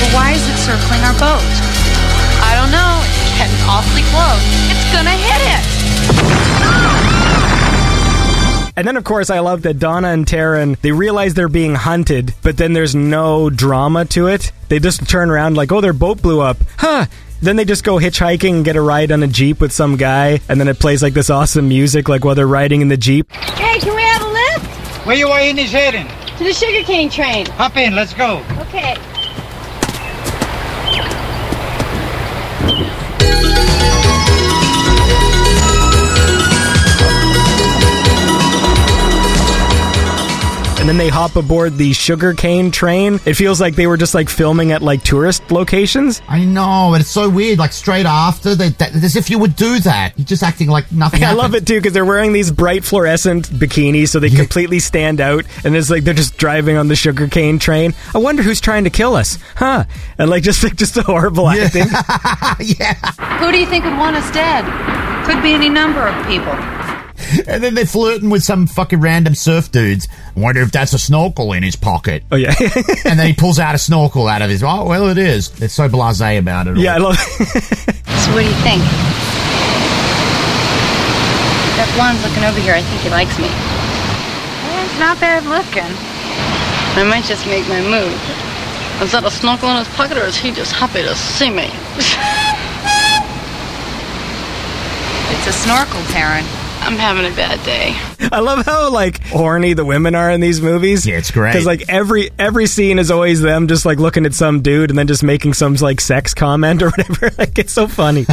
Speaker 7: But why is it circling our boat? I don't know. It's getting awfully close. It's gonna hit it.
Speaker 4: And then, of course, I love that Donna and Taryn, they realize they're being hunted, but then there's no drama to it. They just turn around like, oh, their boat blew up. Huh. Then they just go hitchhiking and get a ride on a Jeep with some guy, and then it plays like this awesome music, like while they're riding in the Jeep.
Speaker 15: Hey, can we have a lift?
Speaker 8: Where you are in this heading?
Speaker 15: To the sugarcane train.
Speaker 8: Hop in, let's go.
Speaker 15: Okay.
Speaker 4: And then they hop aboard the sugarcane train. It feels like they were just like filming at like tourist locations.
Speaker 5: I know, but it's so weird. Like straight after, they, that, as if you would do that. You're just acting like nothing.
Speaker 4: I love it too because they're wearing these bright fluorescent bikinis, so they completely stand out. And it's like they're just driving on the sugarcane train. I wonder who's trying to kill us, huh? And like just like just a horrible acting. Yeah.
Speaker 7: Who do you think would want us dead? Could be any number of people.
Speaker 5: And then they're flirting with some fucking random surf dudes. I wonder if that's a snorkel in his pocket.
Speaker 4: Oh yeah.
Speaker 5: and then he pulls out a snorkel out of his. Oh well, it is. They're so blasé about it.
Speaker 4: Yeah, I love.
Speaker 7: So what do you think? That blonde's looking over here. I think he likes me. Well, it's not bad looking. I might just make my move. Is that a snorkel in his pocket, or is he just happy to see me? it's a snorkel, Taryn.
Speaker 17: I'm having a bad day.
Speaker 4: I love how like horny the women are in these movies. Yeah,
Speaker 5: it's great.
Speaker 4: Because like every every scene is always them just like looking at some dude and then just making some like sex comment or whatever. like it's so funny.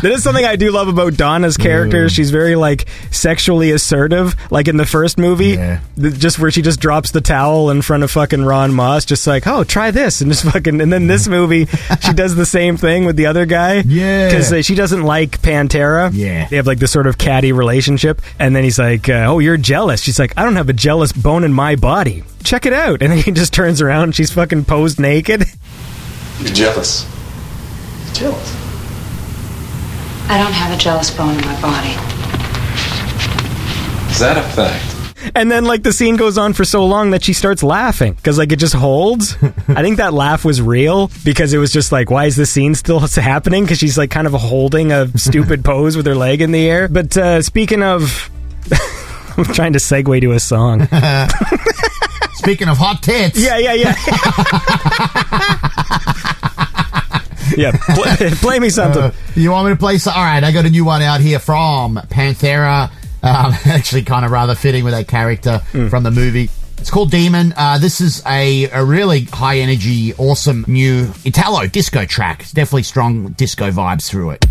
Speaker 4: that is something I do love about Donna's character. She's very like sexually assertive. Like in the first movie, th- just where she just drops the towel in front of fucking Ronn Moss, just like, oh, try this, and just fucking. And then this movie, she does the same thing with the other guy.
Speaker 5: Yeah.
Speaker 4: because uh, she doesn't like Pantera.
Speaker 5: Yeah.
Speaker 4: they have like this sort of catty relationship, and then he's like, uh, "Oh, you're jealous." She's like, "I don't have a jealous bone in my body. Check it out." And then he just turns around, and she's fucking posed naked.
Speaker 13: You're jealous. You're Jealous.
Speaker 1: I don't have a jealous bone in my body.
Speaker 13: Is that a fact?
Speaker 4: And then like the scene goes on for so long that she starts laughing because like it just holds. I think that laugh was real because it was just like, why is this scene still happening? Because she's like kind of holding a stupid pose with her leg in the air. But uh, speaking of, I'm trying to segue to a song.
Speaker 5: Speaking of hot tits.
Speaker 4: Yeah, yeah, yeah. yeah, play, play me something.
Speaker 5: Uh, you want me to play? So- All right, I got a new one out here from Panthera. Um, actually, kind of rather fitting with that character from the movie. It's called Demon. Uh, this is a, a really high energy, awesome new Italo disco track. It's definitely strong disco vibes through it.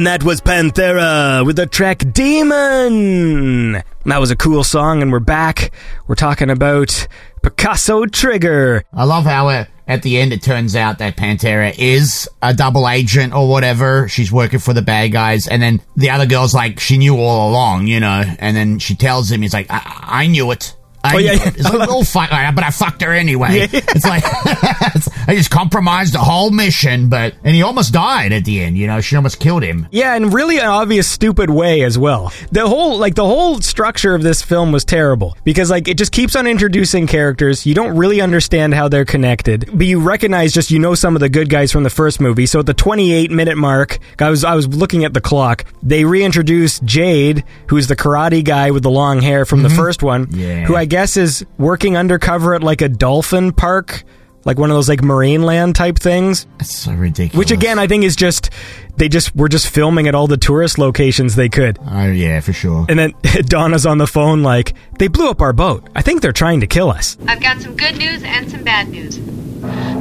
Speaker 4: And that was Panthera with the track Demon. That was a cool song, and we're back. We're talking about Picasso Trigger.
Speaker 5: I love how uh, at the end it turns out that Pantera is a double agent or whatever. She's working for the bad guys, and then the other girl's like, she knew all along, you know. And then she tells him, he's like, I, I knew it. I
Speaker 4: Oh, yeah, yeah.
Speaker 5: it." It's like, oh, fuck, but I fucked her anyway.
Speaker 4: Yeah.
Speaker 5: It's like, I just compromised the whole mission, but, and he almost died at the end, you know, she almost killed him.
Speaker 4: Yeah, in really an obvious, stupid way as well. The whole, like, the whole structure of this film was terrible because, like, it just keeps on introducing characters. You don't really understand how they're connected, but you recognize just you know some of the good guys from the first movie. So at the 28 minute mark, I was I was looking at the clock. They reintroduced Jade, who's the karate guy with the long hair from the mm-hmm. first one,
Speaker 5: Yeah.
Speaker 4: who I guess is working undercover at like a dolphin park. Like one of those like marine land type things.
Speaker 5: That's so ridiculous.
Speaker 4: Which again, I think is just they just were just filming at all the tourist locations they could.
Speaker 5: Oh, yeah, for sure.
Speaker 4: And then Donna's on the phone like, they blew up our boat. I think they're trying to kill us.
Speaker 7: I've got some good news and some bad news.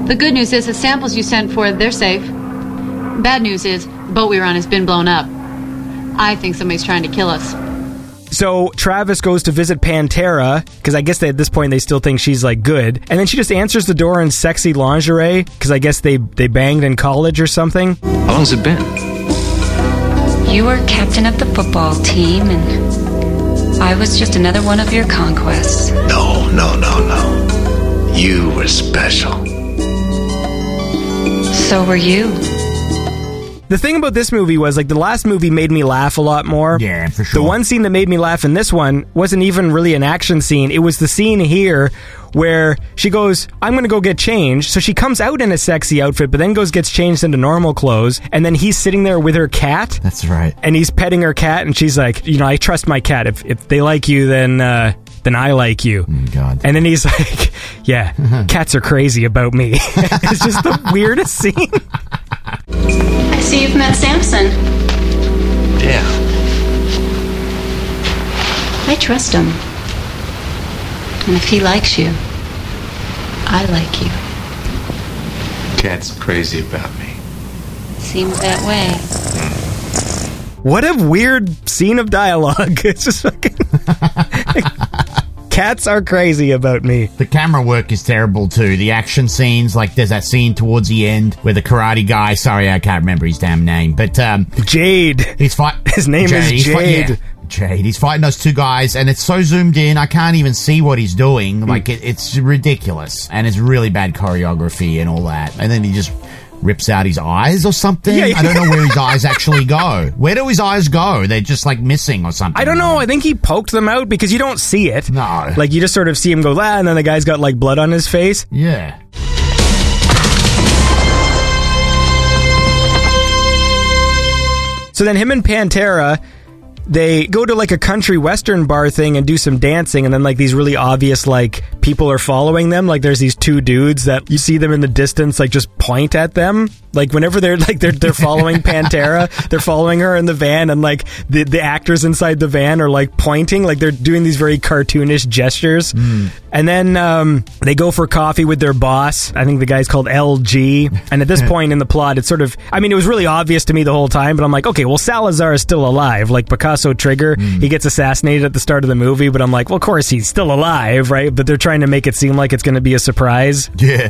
Speaker 7: The good news is the samples you sent for, they're safe. Bad news is the boat we were on has been blown up. I think somebody's trying to kill us.
Speaker 4: So Travis goes to visit Pantera because I guess they, at this point they still think she's like good, and then she just answers the door in sexy lingerie because I guess they they banged in college or something.
Speaker 16: How long's it been?
Speaker 1: You were captain of the football team, and I was just another one of your conquests.
Speaker 10: No, no, no, no. You were special.
Speaker 1: So were you.
Speaker 4: The thing about this movie was like the last movie made me laugh a lot more.
Speaker 5: Yeah, for sure.
Speaker 4: The one scene that made me laugh in this one wasn't even really an action scene. It was the scene here where she goes, "I'm going to go get changed." So she comes out in a sexy outfit, but then goes gets changed into normal clothes, and then he's sitting there with her cat.
Speaker 5: That's right.
Speaker 4: And he's petting her cat, and she's like, "You know, I trust my cat. If if they like you, then uh, then I like you."
Speaker 5: God.
Speaker 4: And then he's like, "Yeah, cats are crazy about me." it's just the weirdest scene.
Speaker 1: I see you've met Samson.
Speaker 10: Yeah.
Speaker 1: I trust him. And if he likes you, I like you.
Speaker 13: Cat's crazy about me.
Speaker 1: Seems that way.
Speaker 4: What a weird scene of dialogue. It's just fucking. Cats are crazy about me.
Speaker 5: The camera work is terrible too. The action scenes, like there's that scene towards the end where the karate guy, sorry, I can't remember his damn name, but um,
Speaker 4: Jade.
Speaker 5: He's fight.
Speaker 4: His name is
Speaker 5: he's fight-
Speaker 4: Jade.
Speaker 5: yeah, Jade. He's fighting those two guys, and it's so zoomed in, I can't even see what he's doing. Like it, it's ridiculous, and it's really bad choreography and all that. And then he just rips out his eyes or something.
Speaker 4: Yeah, yeah.
Speaker 5: I don't know where his eyes actually go. Where do his eyes go? They're just like missing or something.
Speaker 4: I don't know. I think he poked them out because you don't see it.
Speaker 5: No.
Speaker 4: Like you just sort of see him go, ah, and then the guy's got like blood on his face.
Speaker 5: Yeah.
Speaker 4: So then him and Pantera, they go to like a country western bar thing and do some dancing, and then like these really obvious like people are following them. Like there's these two dudes that you see them in the distance, like just point at them. Like whenever they're like they're they're following Pantera, they're following her in the van, and like the the actors inside the van are like pointing, like they're doing these very cartoonish gestures. And then um, they go for coffee with their boss. I think the guy's called LG. And at this point in the plot, it's sort of, I mean, it was really obvious to me the whole time, but I'm like, okay, well, Salazar is still alive. Like Picasso Trigger, he gets assassinated at the start of the movie, but I'm like, well, of course he's still alive, right? But they're trying to make it seem like it's going to be a surprise.
Speaker 5: Yeah.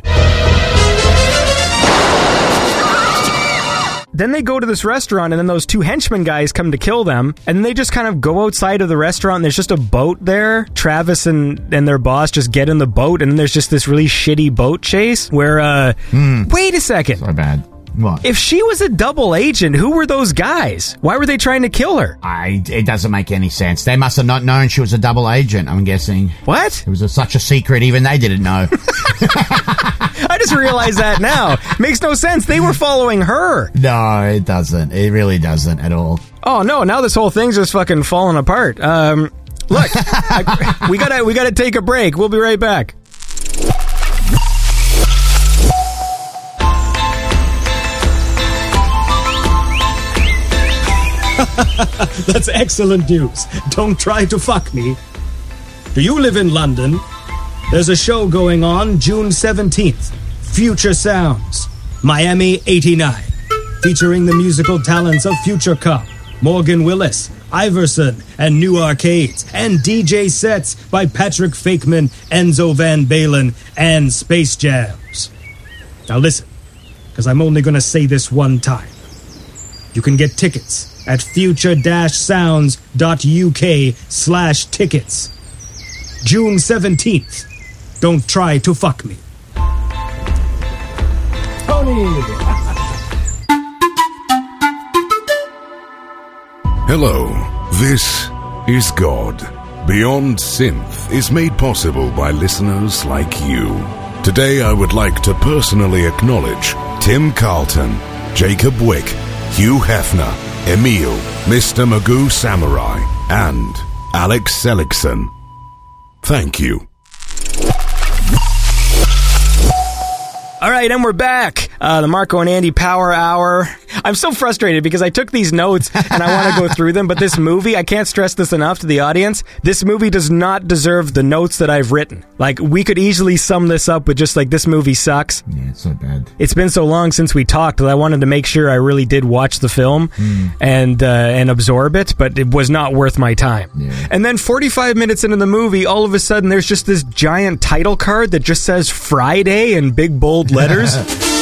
Speaker 4: Then they go to this restaurant, and then those two henchmen guys come to kill them. And then they just kind of go outside of the restaurant, and there's just a boat there. Travis and, and their boss just get in the boat, and then there's just this really shitty boat chase where, uh, wait a second.
Speaker 5: So bad. What?
Speaker 4: If she was a double agent, who were those guys? Why were they trying to kill her?
Speaker 5: I, it doesn't make any sense. They must have not known she was a double agent, I'm guessing.
Speaker 4: What?
Speaker 5: It was a, such a secret, even they didn't know.
Speaker 4: I just realized that now. Makes no sense. They were following her.
Speaker 5: no, it doesn't. It really doesn't at all.
Speaker 4: Oh no! Now this whole thing's just fucking falling apart. Um, look, I, we gotta we gotta take a break. We'll be right back.
Speaker 18: That's excellent news. Don't try to fuck me. Do you live in London? There's a show going on June 17th Future Sounds, Miami 89, featuring the musical talents of Future Cop, Morgan Willis, Iverson, and New Arcades, and DJ sets by Patrick Fakeman, Enzo Van Balen, and Space Jams. Now listen, because I'm only going to say this one time. You can get tickets at future-sounds.uk slash tickets. June 17th. Don't try to fuck me. Tony!
Speaker 2: Hello, this is God. Beyond Synth is made possible by listeners like you. Today I would like to personally acknowledge Tim Carlton, Jacob Wick, Hugh Hefner, Emil, Mr. Magoo Samurai, and Alex Seligson. Thank you.
Speaker 4: All right, and we're back. Uh, the Marko and Andy Power Hour. I'm so frustrated because I took these notes and I want to go through them, but this movie, I can't stress this enough to the audience. This movie does not deserve the notes that I've written. Like, we could easily sum this up with just like, this movie sucks.
Speaker 5: Yeah, it's so bad.
Speaker 4: It's been so long since we talked that I wanted to make sure I really did watch the film and uh, and absorb it, but it was not worth my time. And then 45 minutes into the movie, all of a sudden there's just this giant title card that just says Friday in big bold letters.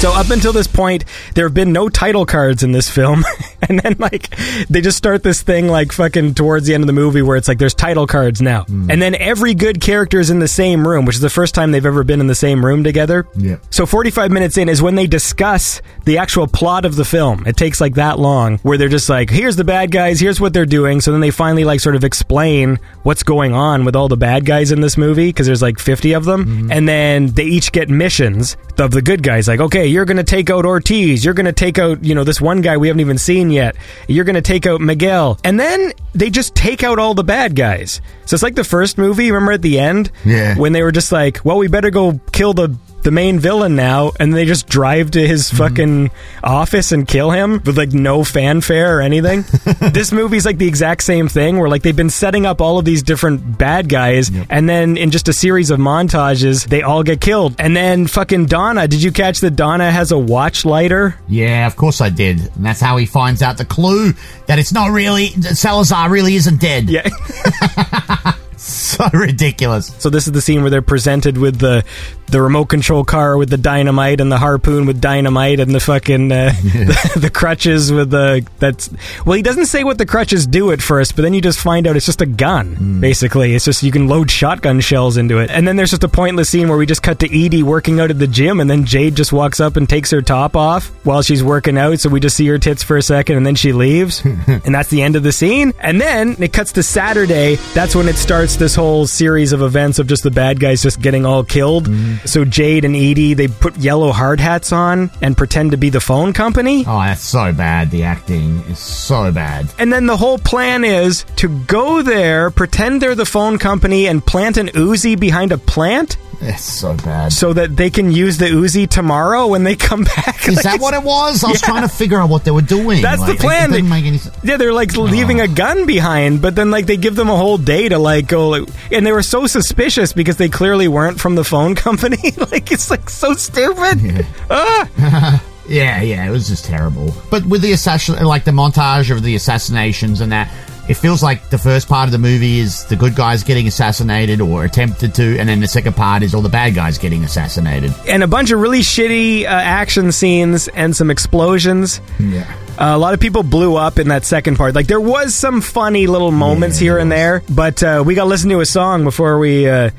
Speaker 4: So up until this point, there have been no title cards in this film, and then like they just start this thing like fucking towards the end of the movie where it's like there's title cards now, mm. and then every good character is in the same room, which is the first time they've ever been in the same room together.
Speaker 5: Yeah.
Speaker 4: So 45 minutes in is when they discuss the actual plot of the film. It takes like that long where they're just like, here's the bad guys, here's what they're doing. So then they finally like sort of explain what's going on with all the bad guys in this movie because there's like 50 of them. Mm-hmm. And then they each get missions of the good guys. Like, okay, you're going to take out Ortiz. You're going to take out, you know, this one guy we haven't even seen yet. You're going to take out Miguel. And then they just take out all the bad guys. So it's like the first movie. Remember at the end?
Speaker 5: Yeah.
Speaker 4: When they were just like, well, we better go kill the the main villain now and they just drive to his mm-hmm. fucking office and kill him with like no fanfare or anything this movie's like the exact same thing where like they've been setting up all of these different bad guys and then in just a series of montages they all get killed and then fucking donna did you catch that donna has a watch lighter
Speaker 5: Yeah, of course I did. And that's how he finds out the clue that it's not really, that Salazar really isn't dead.
Speaker 4: Yeah.
Speaker 5: so ridiculous.
Speaker 4: So this is the scene where they're presented with the the remote control car with the dynamite and the harpoon with dynamite and the fucking uh, the, the crutches with the that's well he doesn't say what the crutches do at first but then you just find out it's just a gun basically. It's just you can load shotgun shells into it. And then there's just a pointless scene where we just cut to Edie working out at the gym and then Jade just walks up and takes her top off while she's working out so we just see her tits for a second and then she leaves. And that's the end of the scene. And then it cuts to Saturday. That's when it starts this whole series of events of just the bad guys just getting all killed.
Speaker 5: Mm-hmm.
Speaker 4: So Jade and Edie they put yellow hard hats on and pretend to be the phone company.
Speaker 5: Oh, that's so bad. The acting is so bad.
Speaker 4: And then the whole plan is to go there, pretend they're the phone company, and plant an Uzi behind a plant.
Speaker 5: It's so bad.
Speaker 4: So that they can use the Uzi tomorrow when they come back.
Speaker 5: Is
Speaker 4: Like,
Speaker 5: that what it was? I was
Speaker 4: Yeah.
Speaker 5: trying to figure out what they were doing.
Speaker 4: That's
Speaker 5: Like,
Speaker 4: the plan.
Speaker 5: It, didn't
Speaker 4: They-
Speaker 5: make any sense.
Speaker 4: Yeah, they're like leaving a gun behind, but then like they give them a whole day to like go, like, and they were so suspicious because they clearly weren't from the phone company. like it's like so stupid. Ah!
Speaker 5: Yeah, yeah, it was just terrible. But with the assassin, like the montage of the assassinations and that, it feels like the first part of the movie is the good guys getting assassinated or attempted to, and then the second part is all the bad guys getting assassinated.
Speaker 4: and a bunch of really shitty uh, action scenes and some explosions.
Speaker 5: Yeah.
Speaker 4: Uh, a lot of people blew up in that second part. Like there was some funny little moments here and there, but uh, we got to listen to a song before we uh,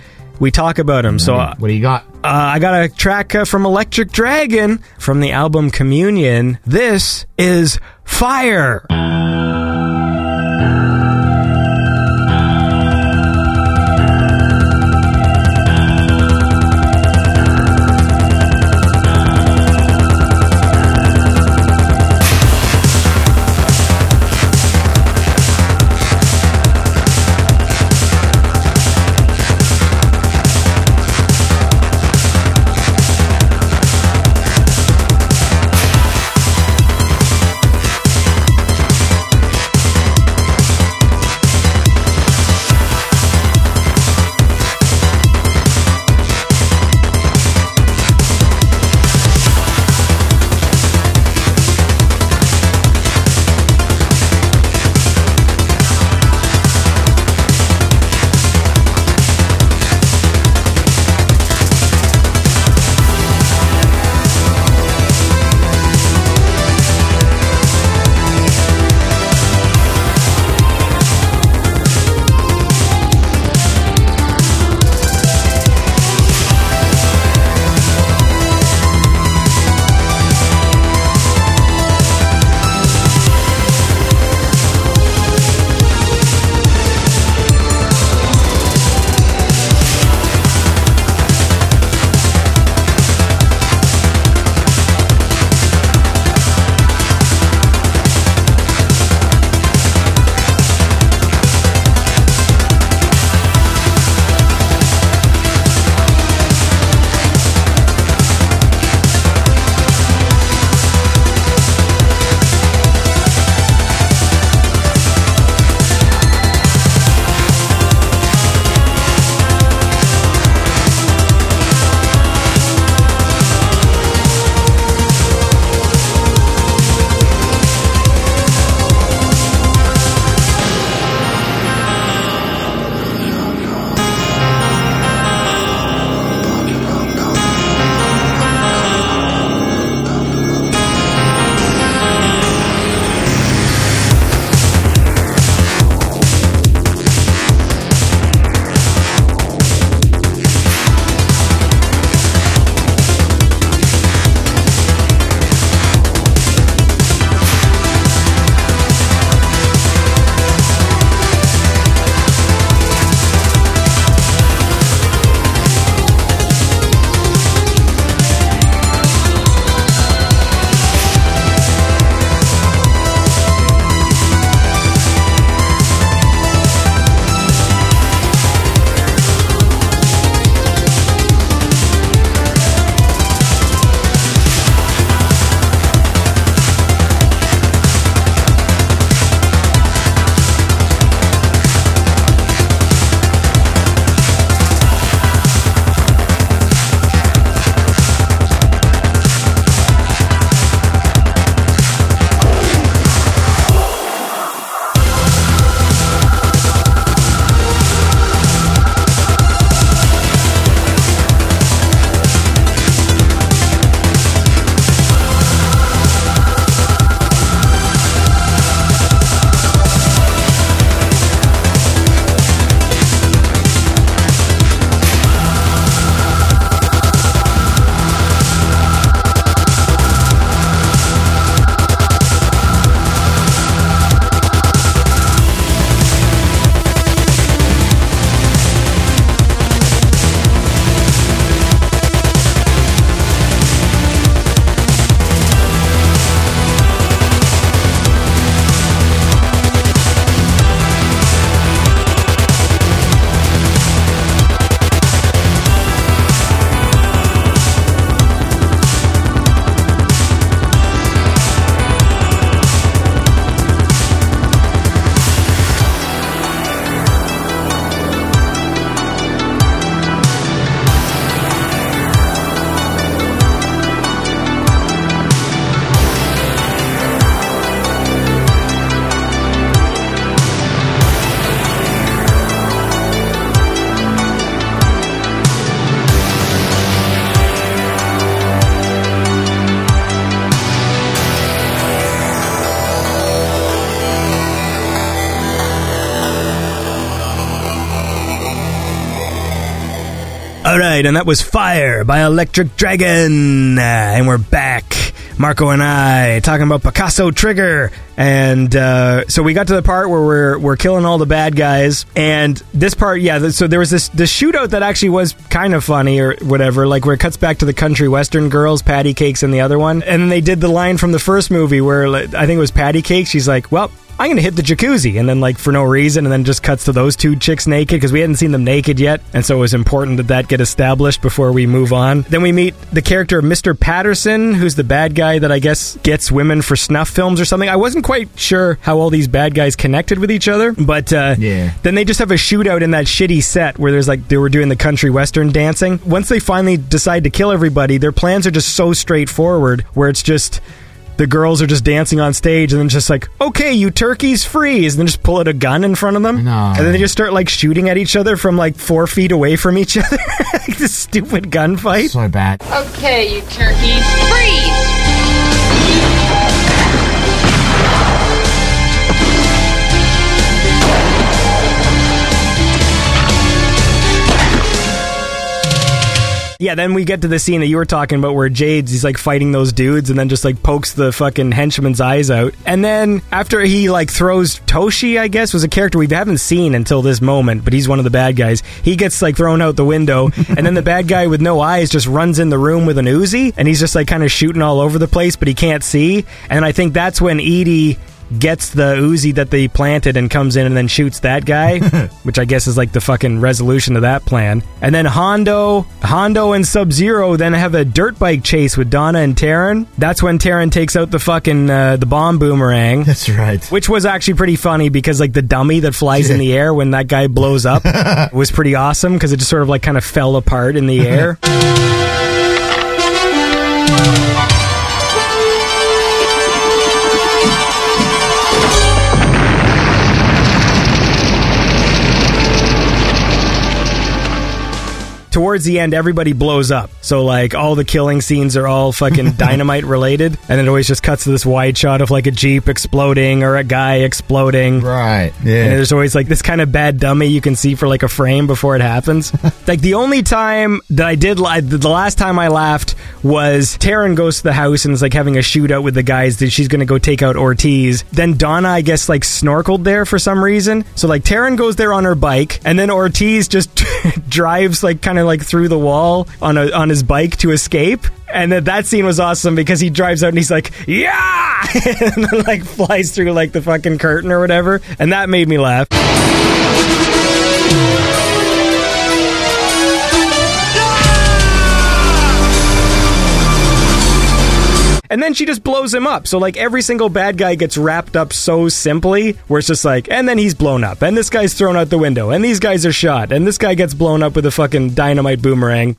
Speaker 4: we talk about them. So uh,
Speaker 5: what do you got?
Speaker 4: Uh, I got a track uh, from Electric Dragon from the album Communion. This is Fire. Right, and that was Fire by Electric Dragon. Uh, and we're back. Marko and I talking about Picasso Trigger. And uh, so we got to the part where we're we're killing all the bad guys. And this part, yeah, so there was this this shootout that actually was kind of funny or whatever, like where it cuts back to the country western girls, Patty Cakes and the other one. And then they did the line from the first movie where like, I think it was Patty Cakes. She's like, well, I'm going to hit the jacuzzi. And then, like, for no reason, and then just cuts to those two chicks naked because we hadn't seen them naked yet. And so it was important that that get established before we move on. Then we meet the character of Mr. Patterson, who's the bad guy that I guess gets women for snuff films or something. I wasn't quite sure how all these bad guys connected with each other, but uh,
Speaker 5: Yeah.
Speaker 4: then they just have a shootout in that shitty set where there's like they were doing the country western dancing. Once they finally decide to kill everybody, their plans are just so straightforward where it's just the girls are just dancing on stage and then just like, okay, you turkeys freeze, and then just pull out a gun in front of them. And then they just start like shooting at each other from like four feet away from each other. like this stupid gunfight.
Speaker 5: So bad.
Speaker 17: Okay, you turkeys, freeze!
Speaker 4: Yeah, then we get to the scene that you were talking about where Jade's he's like fighting those dudes and then just like pokes the fucking henchman's eyes out. And then after he like throws Toshi, I guess, was a character we haven't seen until this moment, but he's one of the bad guys. He gets like thrown out the window, and then the bad guy with no eyes just runs in the room with an Uzi, and he's just like kind of shooting all over the place, but he can't see. And I think that's when Edie gets the Uzi that they planted and comes in and then shoots that guy, which I guess is like the fucking resolution of that plan. And then Hondo, Hondo and Sub Zero then have a dirt bike chase with Donna and Taryn. That's when Taryn takes out the fucking uh, the bomb boomerang.
Speaker 5: That's right.
Speaker 4: Which was actually pretty funny because like the dummy that flies in the air when that guy blows up was pretty awesome because it just sort of like kind of fell apart in the air. Towards the end, everybody blows up. So like all the killing scenes are all fucking dynamite related, and it always just cuts to this wide shot of like a jeep exploding or a guy exploding.
Speaker 5: Right. Yeah.
Speaker 4: And there's always like this kind of bad dummy you can see for like a frame before it happens. like the only time that I did, li- the last time I laughed was Taryn goes to the house and is like having a shootout with the guys that she's going to go take out Ortiz. Then Donna, I guess, like snorkeled there for some reason. So like Taryn goes there on her bike, and then Ortiz just drives like kind of like through the wall on a on his bike to escape. And then that scene was awesome because he drives out and he's like, "Yeah!" and then like flies through like the fucking curtain or whatever, and that made me laugh. And then she just blows him up. So, like, every single bad guy gets wrapped up so simply, where it's just like, and then he's blown up, and this guy's thrown out the window, and these guys are shot, and this guy gets blown up with a fucking dynamite boomerang.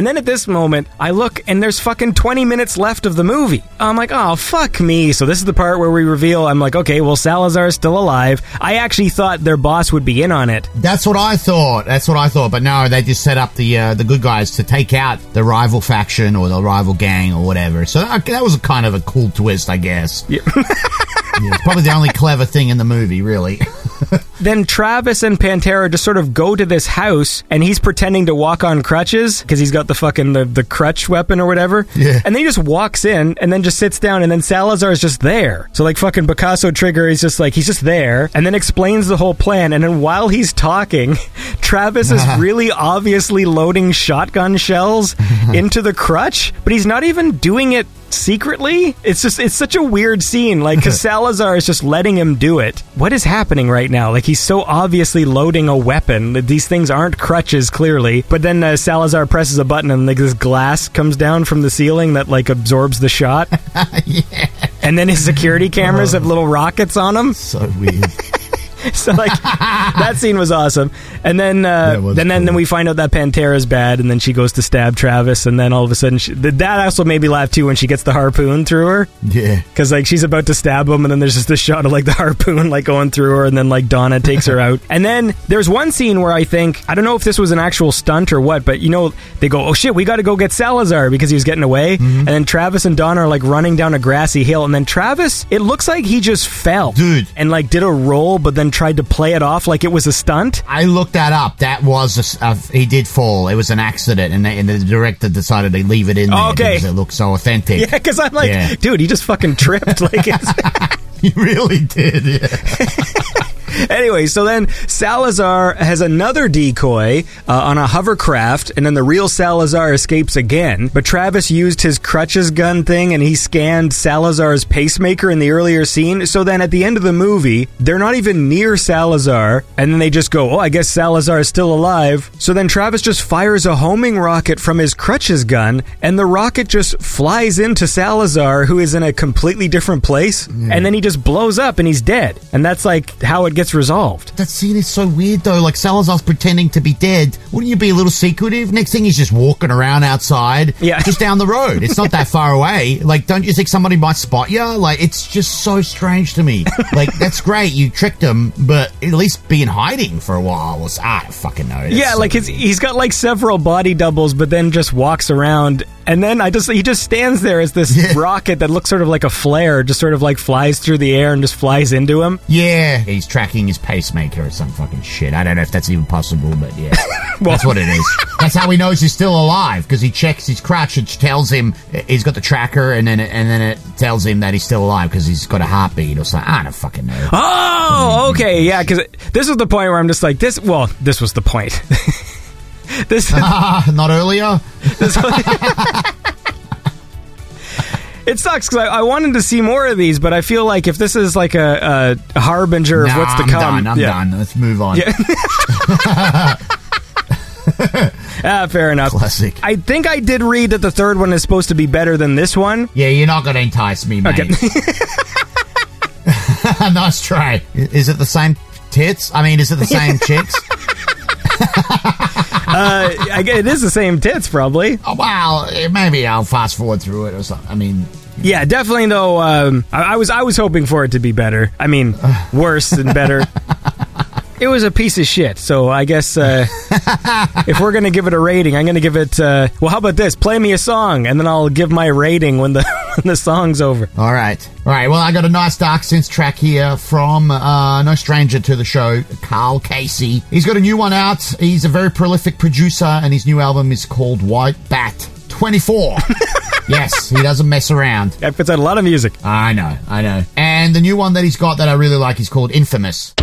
Speaker 4: And then at this moment, I look and there's fucking 20 minutes left of the movie. I'm like, oh, fuck me. So this is the part where we reveal, I'm like, okay, well, Salazar's still alive. I actually thought their boss would be in on it.
Speaker 5: That's what I thought. That's what I thought. But no, they just set up the uh, the good guys to take out the rival faction or the rival gang or whatever. So that, that was a kind of a cool twist, I guess.
Speaker 4: Yeah.
Speaker 5: Yeah, it's probably the only clever thing in the movie, really.
Speaker 4: Then Travis and Pantera just sort of go to this house and he's pretending to walk on crutches because he's got the fucking the, the crutch weapon or whatever.
Speaker 5: Yeah.
Speaker 4: And then he just walks in and then just sits down and then Salazar is just there. So like fucking Picasso Trigger is just like he's just there and then explains the whole plan and then while he's talking, Travis is uh-huh. really obviously loading shotgun shells into the crutch, but he's not even doing it secretly. It's just it's such a weird scene. Like because Salazar is just letting him do it. What is happening right now? Like he's so obviously loading a weapon. These things aren't crutches clearly. But then uh, Salazar presses a button and like this glass comes down from the ceiling that like absorbs the shot. yeah. And then his security cameras have little rockets on them.
Speaker 5: So weird.
Speaker 4: so like that scene was awesome. And then uh, then then, then we find out that Pantera's bad, and then she goes to stab Travis, and then all of a sudden she, that also made me laugh too when she gets the harpoon through her.
Speaker 5: Yeah.
Speaker 4: Because like she's about to stab him, and then there's just this shot of like the harpoon like going through her, and then like Donna takes her out. And then there's one scene where I think I don't know if this was an actual stunt or what, but you know they go, oh shit, we got to go get Salazar because he was getting away. And then Travis and Donna are like running down a grassy hill, and then Travis, it looks like he just fell,
Speaker 5: dude,
Speaker 4: and like did a roll, but then tried to play it off like it was a stunt.
Speaker 5: I looked that up. That was a a he did fall. It was an accident, and, they, and the director decided to leave it in there
Speaker 4: Okay.
Speaker 5: because it looked so authentic.
Speaker 4: Yeah, because I'm like,
Speaker 5: Yeah.
Speaker 4: dude, he just fucking tripped. Like, it's,
Speaker 5: he really did. Yeah.
Speaker 4: anyway, so then Salazar has another decoy uh, on a hovercraft, and then the real Salazar escapes again. But Travis used his crutches gun thing, and he scanned Salazar's pacemaker in the earlier scene. So then at the end of the movie, they're not even near Salazar, and then they just go, "Oh, I guess Salazar is still alive." So then Travis just fires a homing rocket from his crutches gun, and the rocket just flies into Salazar, who is in a completely different place, and then he just blows up and he's dead. And that's like how it gets resolved.
Speaker 5: That scene is so weird though. Like Salazar's pretending to be dead. Wouldn't you be a little secretive? Next thing he's just walking around outside,
Speaker 4: Yeah.
Speaker 5: just down the road. It's not that far away. Like, don't you think somebody might spot you? Like, it's just so strange to me. Like, that's great, you tricked him, but at least be in hiding for a while. Was I don't fucking know. That's
Speaker 4: yeah,
Speaker 5: so
Speaker 4: like his, he's got like several body doubles, but then just walks around, and then I just he just stands there as this rocket that looks sort of like a flare, just sort of like flies through the air and just flies into him.
Speaker 5: Yeah, he's tracking his pacemaker or some fucking shit. I don't know if that's even possible, but yeah, that's what it is. That's how he knows he's still alive because he checks his crutch, which tells him uh, he's got the tracker, and then it, and then it tells him that he's still alive because he's got a heartbeat or something. I don't fucking know.
Speaker 4: Oh, okay, yeah, because this was the point where I'm just like this. Well, this was the point. this
Speaker 5: not earlier.
Speaker 4: This It sucks because I, I wanted to see more of these, but I feel like if this is like a, a harbinger of what's to
Speaker 5: I'm
Speaker 4: come,
Speaker 5: done. I'm
Speaker 4: yeah.
Speaker 5: done. Let's move on.
Speaker 4: Yeah. Ah, fair enough.
Speaker 5: Classic.
Speaker 4: I think I did read that the third one is supposed to be better than this one.
Speaker 5: Yeah, you're not going to entice me, mate.
Speaker 4: Okay.
Speaker 5: nice try. Is it the same tits? I mean, is it the same chicks?
Speaker 4: Uh, I guess it is the same tits, probably.
Speaker 5: Oh, well, eh, maybe I'll fast forward through it or something. I mean,
Speaker 4: Yeah, definitely. Though um, I, I was, I was hoping for it to be better. I mean, worse than better. It was a piece of shit. So I guess uh, if we're gonna give it a rating, I'm gonna give it. Uh, well, how about this? Play me a song, and then I'll give my rating when the when the song's over.
Speaker 5: All right. All right. Well, I got a nice dark synth track here from uh, no stranger to the show, Karl Casey. He's got a new one out. He's a very prolific producer, and his new album is called White Bat 24. yes, he doesn't mess around.
Speaker 4: That puts out a lot of music.
Speaker 5: I know, I know. And the new one that he's got that I really like is called Infamous.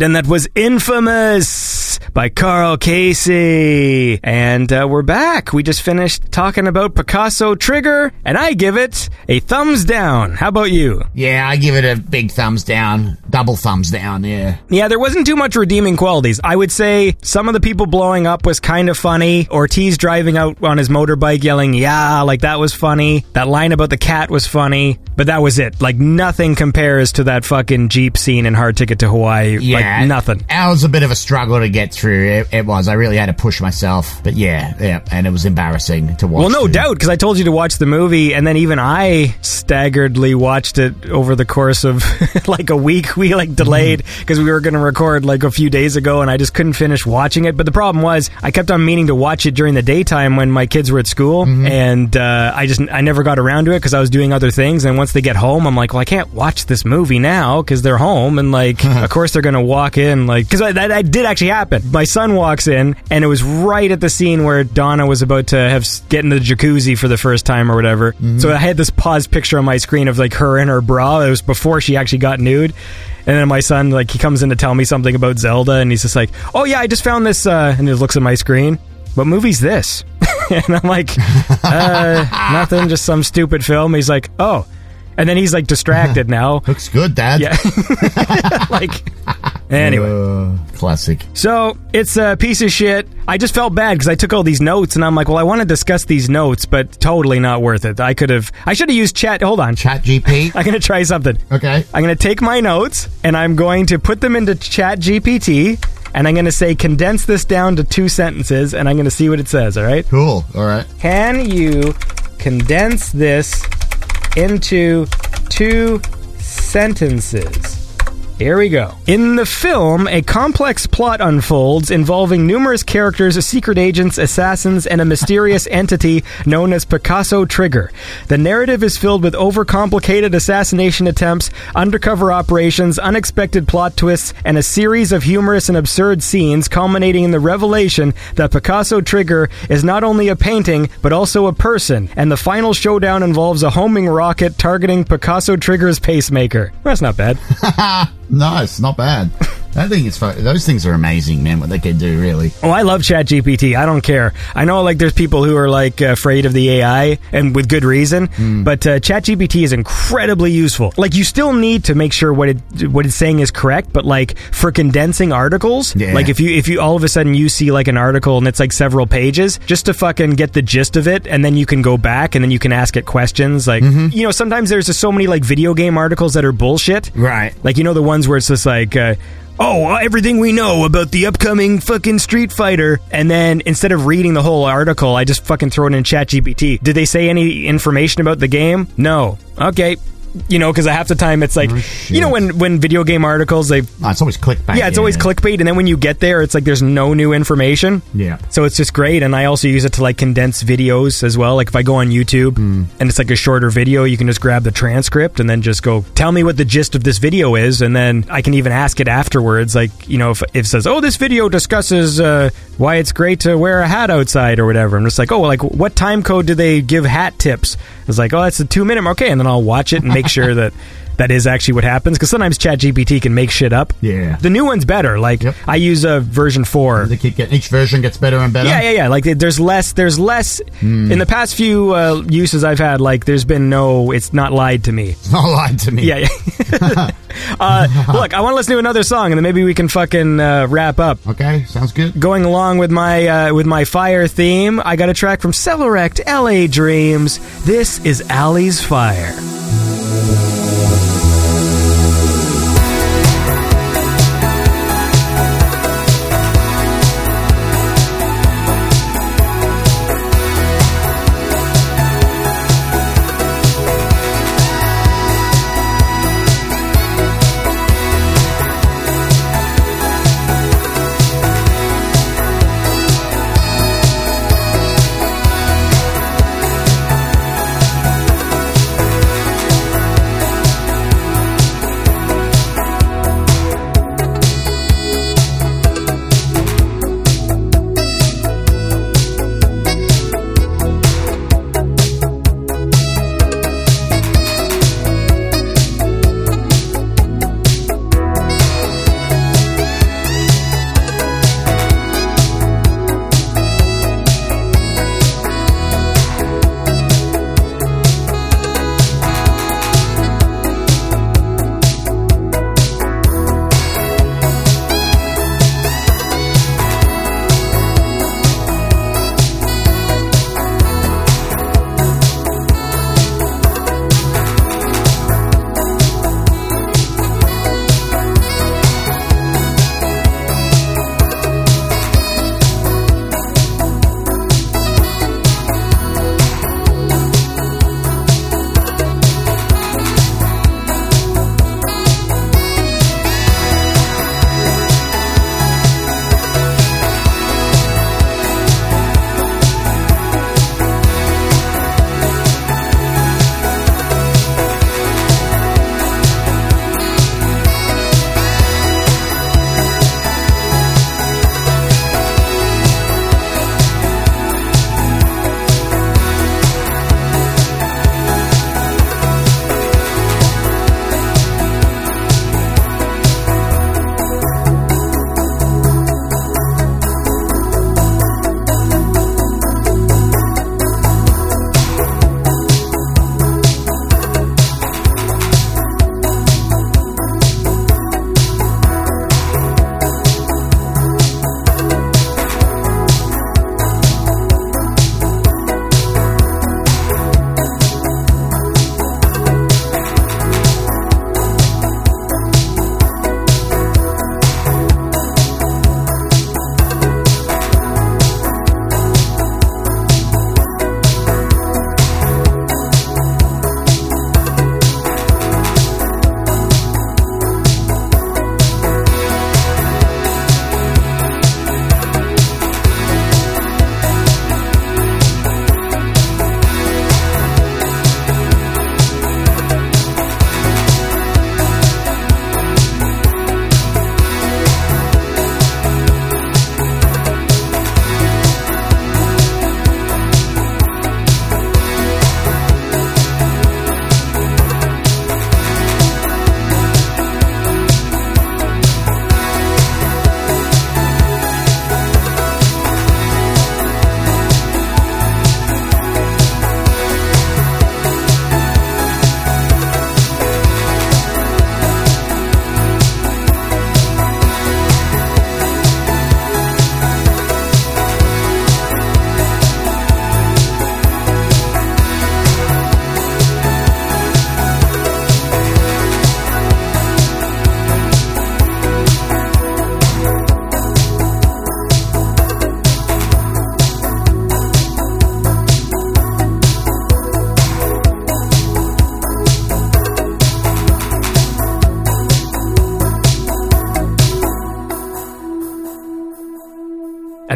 Speaker 4: And that was Infamous by Karl Casey. And uh, we're back. We just finished talking about Picasso Trigger, and I give it a thumbs down. How about you?
Speaker 5: Yeah, I give it a big thumbs down. Double thumbs down, yeah.
Speaker 4: Yeah, there wasn't too much redeeming qualities. I would say some of the people blowing up was kind of funny. Ortiz driving out on his motorbike yelling, yeah, like that was funny. That line about the cat was funny, but that was it. Like nothing compares to that fucking Jeep scene in Hard Ticket to Hawaii.
Speaker 5: Yeah.
Speaker 4: Like nothing.
Speaker 5: That was a bit of a struggle to get through. It, it was. I really had to push myself. But yeah, yeah, and it was embarrassing to watch.
Speaker 4: Well, no
Speaker 5: too.
Speaker 4: doubt, because I told you to watch the movie, and then even I staggeredly watched it over the course of like a week. We like delayed mm-hmm. because we were going to record like a few days ago, and I just couldn't finish watching it. But the problem was, I kept on meaning to watch it during the daytime when my kids were at school, mm-hmm. and uh, I just I never got around to it because I was doing other things. And once they get home, I'm like, well, I can't watch this movie now because they're home, and like, of course they're going to walk in, like, because that, that did actually happen. My son walks in, and it was right at the scene where Donna was about to have get into the jacuzzi for the first time or whatever. Mm-hmm. So I had this paused picture on my screen of like her in her bra. It was before she actually got nude. And then my son, like, he comes in to tell me something about Zelda, and he's just like, "Oh yeah, I just found this," uh, and he looks at my screen. What movie's this? and I'm like, uh, nothing, just some stupid film. He's like, oh. And then he's like distracted now.
Speaker 5: Looks good, Dad.
Speaker 4: Yeah. like, anyway.
Speaker 5: Uh, classic.
Speaker 4: So it's a piece of shit. I just felt bad because I took all these notes and I'm like, well, I want to discuss these notes, but totally not worth it. I could have, I should have used chat. Hold on.
Speaker 5: Chat GP.
Speaker 4: I'm going to try something.
Speaker 5: Okay.
Speaker 4: I'm going to take my notes and I'm going to put them into ChatGPT and I'm going to say, condense this down to two sentences and I'm going to see what it says. All right.
Speaker 5: Cool. All right.
Speaker 4: Can you condense this into two sentences? Here we go. In the film, a complex plot unfolds involving numerous characters, secret agents, assassins, and a mysterious entity known as Picasso Trigger. The narrative is filled with overcomplicated assassination attempts, undercover operations, unexpected plot twists, and a series of humorous and absurd scenes culminating in the revelation that Picasso Trigger is not only a painting, but also a person, and the final showdown involves a homing rocket targeting Picasso Trigger's pacemaker. That's not bad.
Speaker 5: Nice, not bad. I think it's fun. Those things are amazing, man. What they can do, really.
Speaker 4: Oh, I love ChatGPT. I don't care. I know, like, there's people who are like afraid of the AI, and with good reason.
Speaker 5: Hmm.
Speaker 4: But uh, ChatGPT is incredibly useful. Like, you still need to make sure what it what it's saying is correct. But like for condensing articles,
Speaker 5: Yeah.
Speaker 4: like if you if you all of a sudden you see like an article and it's like several pages, just to fucking get the gist of it, and then you can go back and then you can ask it questions. Like,
Speaker 5: Mm-hmm.
Speaker 4: you know, sometimes there's just so many like video game articles that are bullshit.
Speaker 5: Right.
Speaker 4: Like you know the ones where it's just like, uh, oh, uh, everything we know about the upcoming fucking Street Fighter, and then instead of reading the whole article, I just fucking throw it in ChatGPT. Did they say any information about the game? No. Okay. You know, because half the time it's like, you know, when when video game articles they,
Speaker 5: Oh, it's always clickbait.
Speaker 4: yeah, it's always clickbait, and then when you get there, it's like there's no new information.
Speaker 5: Yeah.
Speaker 4: So it's just great, and I also use it to like condense videos as well. Like if I go on YouTube
Speaker 5: Hmm.
Speaker 4: and it's like a shorter video, you can just grab the transcript and then just go tell me what the gist of this video is, and then I can even ask it afterwards. Like you know, if, if it says, "Oh, this video discusses uh, why it's great to wear a hat outside" or whatever, I'm just like, "Oh, well, like what time code do they give hat tips?" It's like, "Oh, that's a two minute." Okay, and then I'll watch it and make sure that. That is actually what happens because sometimes ChatGPT can make shit up.
Speaker 5: Yeah.
Speaker 4: the new one's better. Like I use a version four.
Speaker 5: They keep getting each version gets better and better.
Speaker 4: Yeah, yeah, yeah. Like there's less. There's less
Speaker 5: Hmm.
Speaker 4: in the past few uh, uses I've had. Like there's been no. It's not lied to me.
Speaker 5: It's not lied to me.
Speaker 4: Yeah, yeah. uh, look, I want to listen to another song, and then maybe we can fucking uh, wrap up.
Speaker 5: Okay, sounds good.
Speaker 4: Going along with my uh, with my fire theme, I got a track from Celerect, L.A. Dreams. This is Alley's Fire.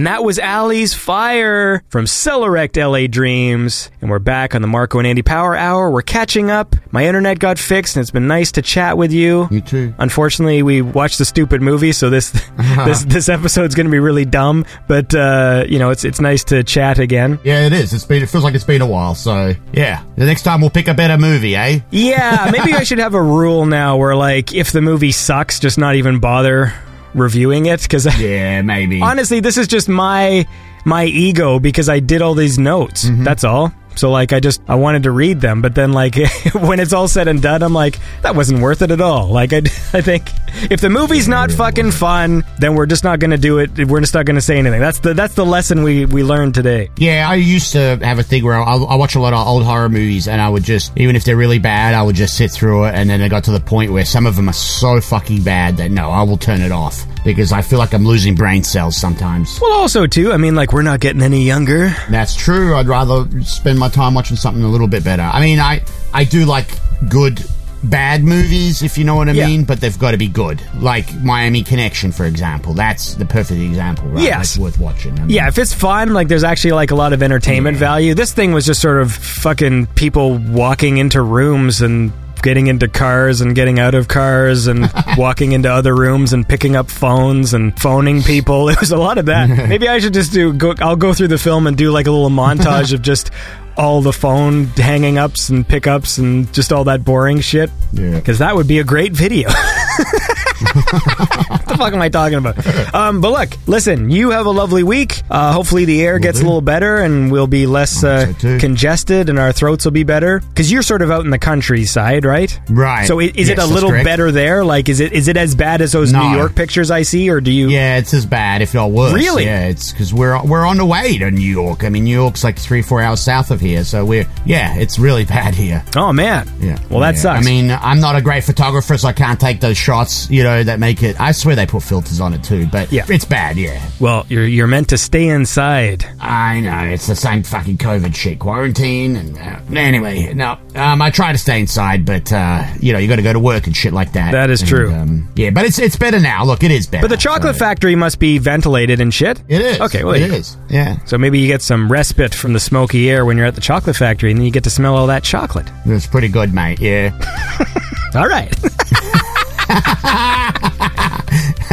Speaker 4: And that was Allie's Fire from Celerect LA Dreams. And we're back on the Marko and Andy Power Hour. We're catching up. My internet got fixed and it's been nice to chat with you.
Speaker 5: You too.
Speaker 4: Unfortunately, we watched the stupid movie, so this this this episode's going to be really dumb, but uh, you know, it's it's nice to chat again.
Speaker 5: Yeah, it is. It's been. It feels like it's been a while. So yeah, the next time we'll pick a better movie, eh?
Speaker 4: Yeah, maybe I should have a rule now where like if the movie sucks, just not even bother reviewing it because
Speaker 5: yeah, maybe.
Speaker 4: honestly, this is just my my ego because I did all these notes.
Speaker 5: Mm-hmm.
Speaker 4: That's all. So like I just I wanted to read them, but then like when it's all said and done, I'm like that wasn't worth it at all. Like I, I think if the movie's not fucking fun, then we're just not going to do it. We're just not going to say anything. That's the that's the lesson we we learned today.
Speaker 5: Yeah, I used to have a thing where I, I watch a lot of old horror movies, and I would just, even if they're really bad, I would just sit through it, and then it got to the point where some of them are so fucking bad that no, I will turn it off because I feel like I'm losing brain cells sometimes.
Speaker 4: Well, also too, I mean, like we're not getting any younger.
Speaker 5: That's true. I'd rather spend my time watching something a little bit better. I mean, I I do like good bad movies, if you know what I
Speaker 4: Yeah.
Speaker 5: mean, but they've got to be good. Like Miami Connection, for example. That's the perfect example, right?
Speaker 4: Yes.
Speaker 5: That's worth watching. I mean,
Speaker 4: Yeah, if it's fun, like there's actually like a lot of entertainment value. This thing was just sort of fucking people walking into rooms and getting into cars and getting out of cars and walking into other rooms and picking up phones and phoning people. It was a lot of that. Maybe I should just do go I'll go through the film and do like a little montage of just all the phone hanging ups and pickups and just all that boring shit.
Speaker 5: Yeah.
Speaker 4: Cuz that would be a great video. The fuck am I talking about? Um, but look, listen, you have a lovely week. Uh, hopefully the air gets a little better and we'll be less uh, congested and our throats will be better. Because you're sort of out in the countryside, right?
Speaker 5: Right.
Speaker 4: So i- is
Speaker 5: Yes,
Speaker 4: it a
Speaker 5: that's
Speaker 4: little
Speaker 5: correct.
Speaker 4: better there? Like, is it is it as bad as those
Speaker 5: No.
Speaker 4: New York pictures I see, or do you?
Speaker 5: Yeah, it's as bad, if not worse.
Speaker 4: Really?
Speaker 5: Yeah, it's because we're we're on the way to New York. I mean, New York's like three, four hours south of here, so we're yeah, it's really bad here.
Speaker 4: Oh man.
Speaker 5: Yeah.
Speaker 4: Well, that
Speaker 5: Yeah.
Speaker 4: sucks.
Speaker 5: I mean, I'm not a great photographer, so I can't take those shots. You know, that make it. I swear they put filters on it too, but
Speaker 4: Yeah.
Speaker 5: it's bad. Yeah.
Speaker 4: Well, you're you're meant to stay inside.
Speaker 5: I know it's the same fucking COVID shit, quarantine, and uh, anyway, no, um, I try to stay inside, but uh, you know, you got to go to work and shit like that.
Speaker 4: That is
Speaker 5: And,
Speaker 4: true.
Speaker 5: Um, yeah, but it's it's better now. Look, it is better.
Speaker 4: But the chocolate factory must be ventilated and shit.
Speaker 5: It is.
Speaker 4: Okay, well,
Speaker 5: it
Speaker 4: you-
Speaker 5: is. Yeah,
Speaker 4: So maybe you get some respite from the smoky air when you're at the chocolate factory, and then you get to smell all that chocolate.
Speaker 5: it's pretty good, mate. Yeah.
Speaker 4: All right.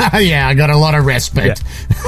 Speaker 5: yeah, I got a lot of respite.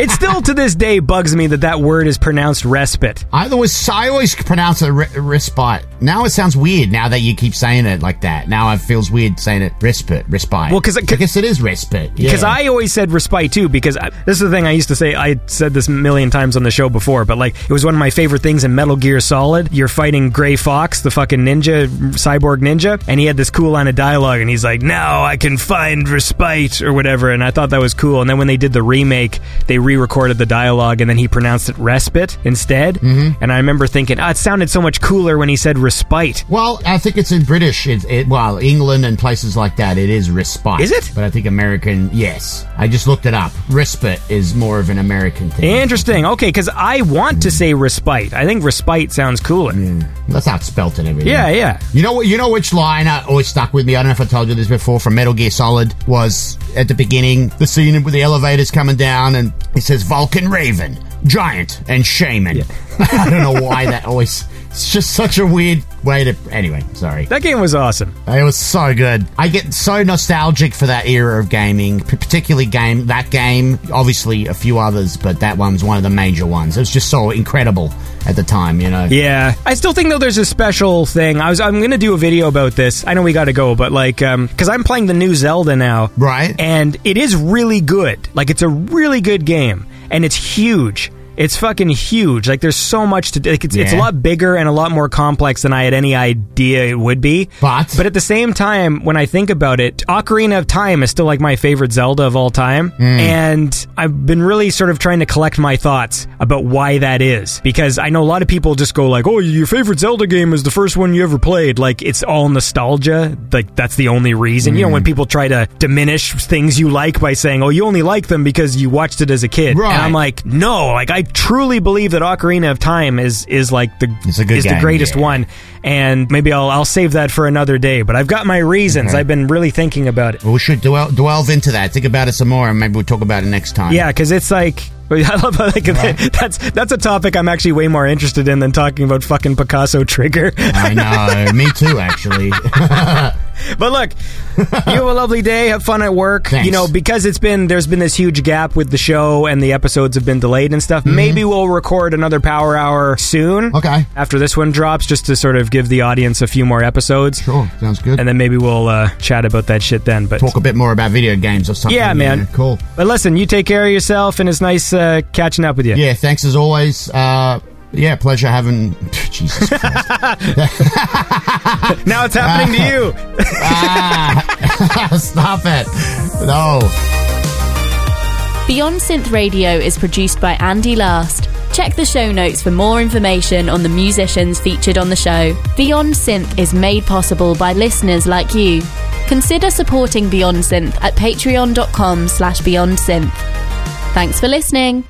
Speaker 4: it still to this day bugs me that that word is pronounced respite.
Speaker 5: I always, I always pronounce it re- respite. Now it sounds weird. Now that you keep saying it like that, now it feels weird saying it respite, respite.
Speaker 4: Well, 'cause-
Speaker 5: I guess it is respite.
Speaker 4: Because
Speaker 5: yeah.
Speaker 4: I always said respite too. Because I, this is the thing I used to say. I said this a million times on the show before, but like it was one of my favorite things in Metal Gear Solid. You're fighting Gray Fox, the fucking ninja, cyborg ninja, and he had this cool line of dialogue, and he's like, "Now I can find respite" or whatever. And I thought that was cool. And then when they did the remake, they re-recorded the dialogue, and then he pronounced it respite instead. Mm-hmm. And I remember thinking, "Ah, it sounded so much cooler when he said respite."
Speaker 5: Well, I think it's in British. It, it, well, England and places like that, it is respite.
Speaker 4: Is it?
Speaker 5: But I think American, yes. I just looked it up. Respite is more of an American thing.
Speaker 4: Interesting. Okay, because I want to say respite. I think respite sounds cooler.
Speaker 5: That's how it's spelt and everything.
Speaker 4: Yeah, yeah.
Speaker 5: You know what? You know which line uh, always stuck with me. I don't know if I told you this before. From Metal Gear Solid was at the beginning the scene with the elevators coming down, and it says Vulcan Raven, Giant, and Shaman. I don't know why that always. It's just such a weird way to. Anyway, sorry.
Speaker 4: That game was awesome.
Speaker 5: It was so good. I get so nostalgic for that era of gaming, particularly game that game. Obviously, a few others, but that one was one of the major ones. It was just so incredible at the time, you know.
Speaker 4: Yeah, I still think though there's a special thing. I was I'm gonna do a video about this. I know we got to go, but like, um, because I'm playing the new Zelda now,
Speaker 5: right?
Speaker 4: And it is really good. Like, it's a really good game, and it's huge. It's fucking huge. Like, there's so much to. Like, it's it's a lot bigger and a lot more complex than I had any idea it would be.
Speaker 5: But
Speaker 4: but at the same time, when I think about it, Ocarina of Time is still like my favorite Zelda of all time,
Speaker 5: Hmm.
Speaker 4: and I've been really sort of trying to collect my thoughts about why that is because I know a lot of people just go like, "Oh, your favorite Zelda game is the first one you ever played." Like it's all nostalgia. Like that's the only reason. You know,
Speaker 5: Hmm.
Speaker 4: when people try to diminish things you like by saying, "Oh, you only like them because you watched it as a kid,"
Speaker 5: Right.
Speaker 4: and I'm like, "No, like I truly believe that Ocarina of Time is is like the
Speaker 5: It's a good
Speaker 4: is the greatest
Speaker 5: yeah.
Speaker 4: one, and maybe I'll I'll save that for another day. But I've got my reasons.
Speaker 5: Okay.
Speaker 4: I've been really thinking about it.
Speaker 5: Well, we should dwell, delve into that. Think about it some more, and maybe we'll talk about it next time.
Speaker 4: Yeah, because it's like. I love how, like that's that's a topic I'm actually way more interested in than talking about fucking Picasso trigger.
Speaker 5: I know. Me too, actually.
Speaker 4: But look, you have a lovely day. Have fun at work.
Speaker 5: Thanks.
Speaker 4: You know, because it's been there's been this huge gap with the show and the episodes have been delayed and stuff.
Speaker 5: Mm-hmm.
Speaker 4: Maybe we'll record another Power Hour soon.
Speaker 5: Okay.
Speaker 4: After this one drops, just to sort of give the audience a few more episodes.
Speaker 5: Sure, sounds good.
Speaker 4: And then maybe we'll uh, chat about that shit then. But
Speaker 5: Talk a bit more about video games or something.
Speaker 4: Yeah, man.
Speaker 5: Cool.
Speaker 4: But listen, you take care of yourself, and it's nice uh, catching up with you.
Speaker 5: Yeah, thanks as always. Uh, yeah, pleasure having. Jesus Christ.
Speaker 4: now it's happening to you.
Speaker 5: Ah, stop it. No.
Speaker 3: Beyond Synth Radio is produced by Andy Last. Check the show notes for more information on the musicians featured on the show. Beyond Synth is made possible by listeners like you. Consider supporting Beyond Synth at patreon.com slash beyond synth. Thanks for listening.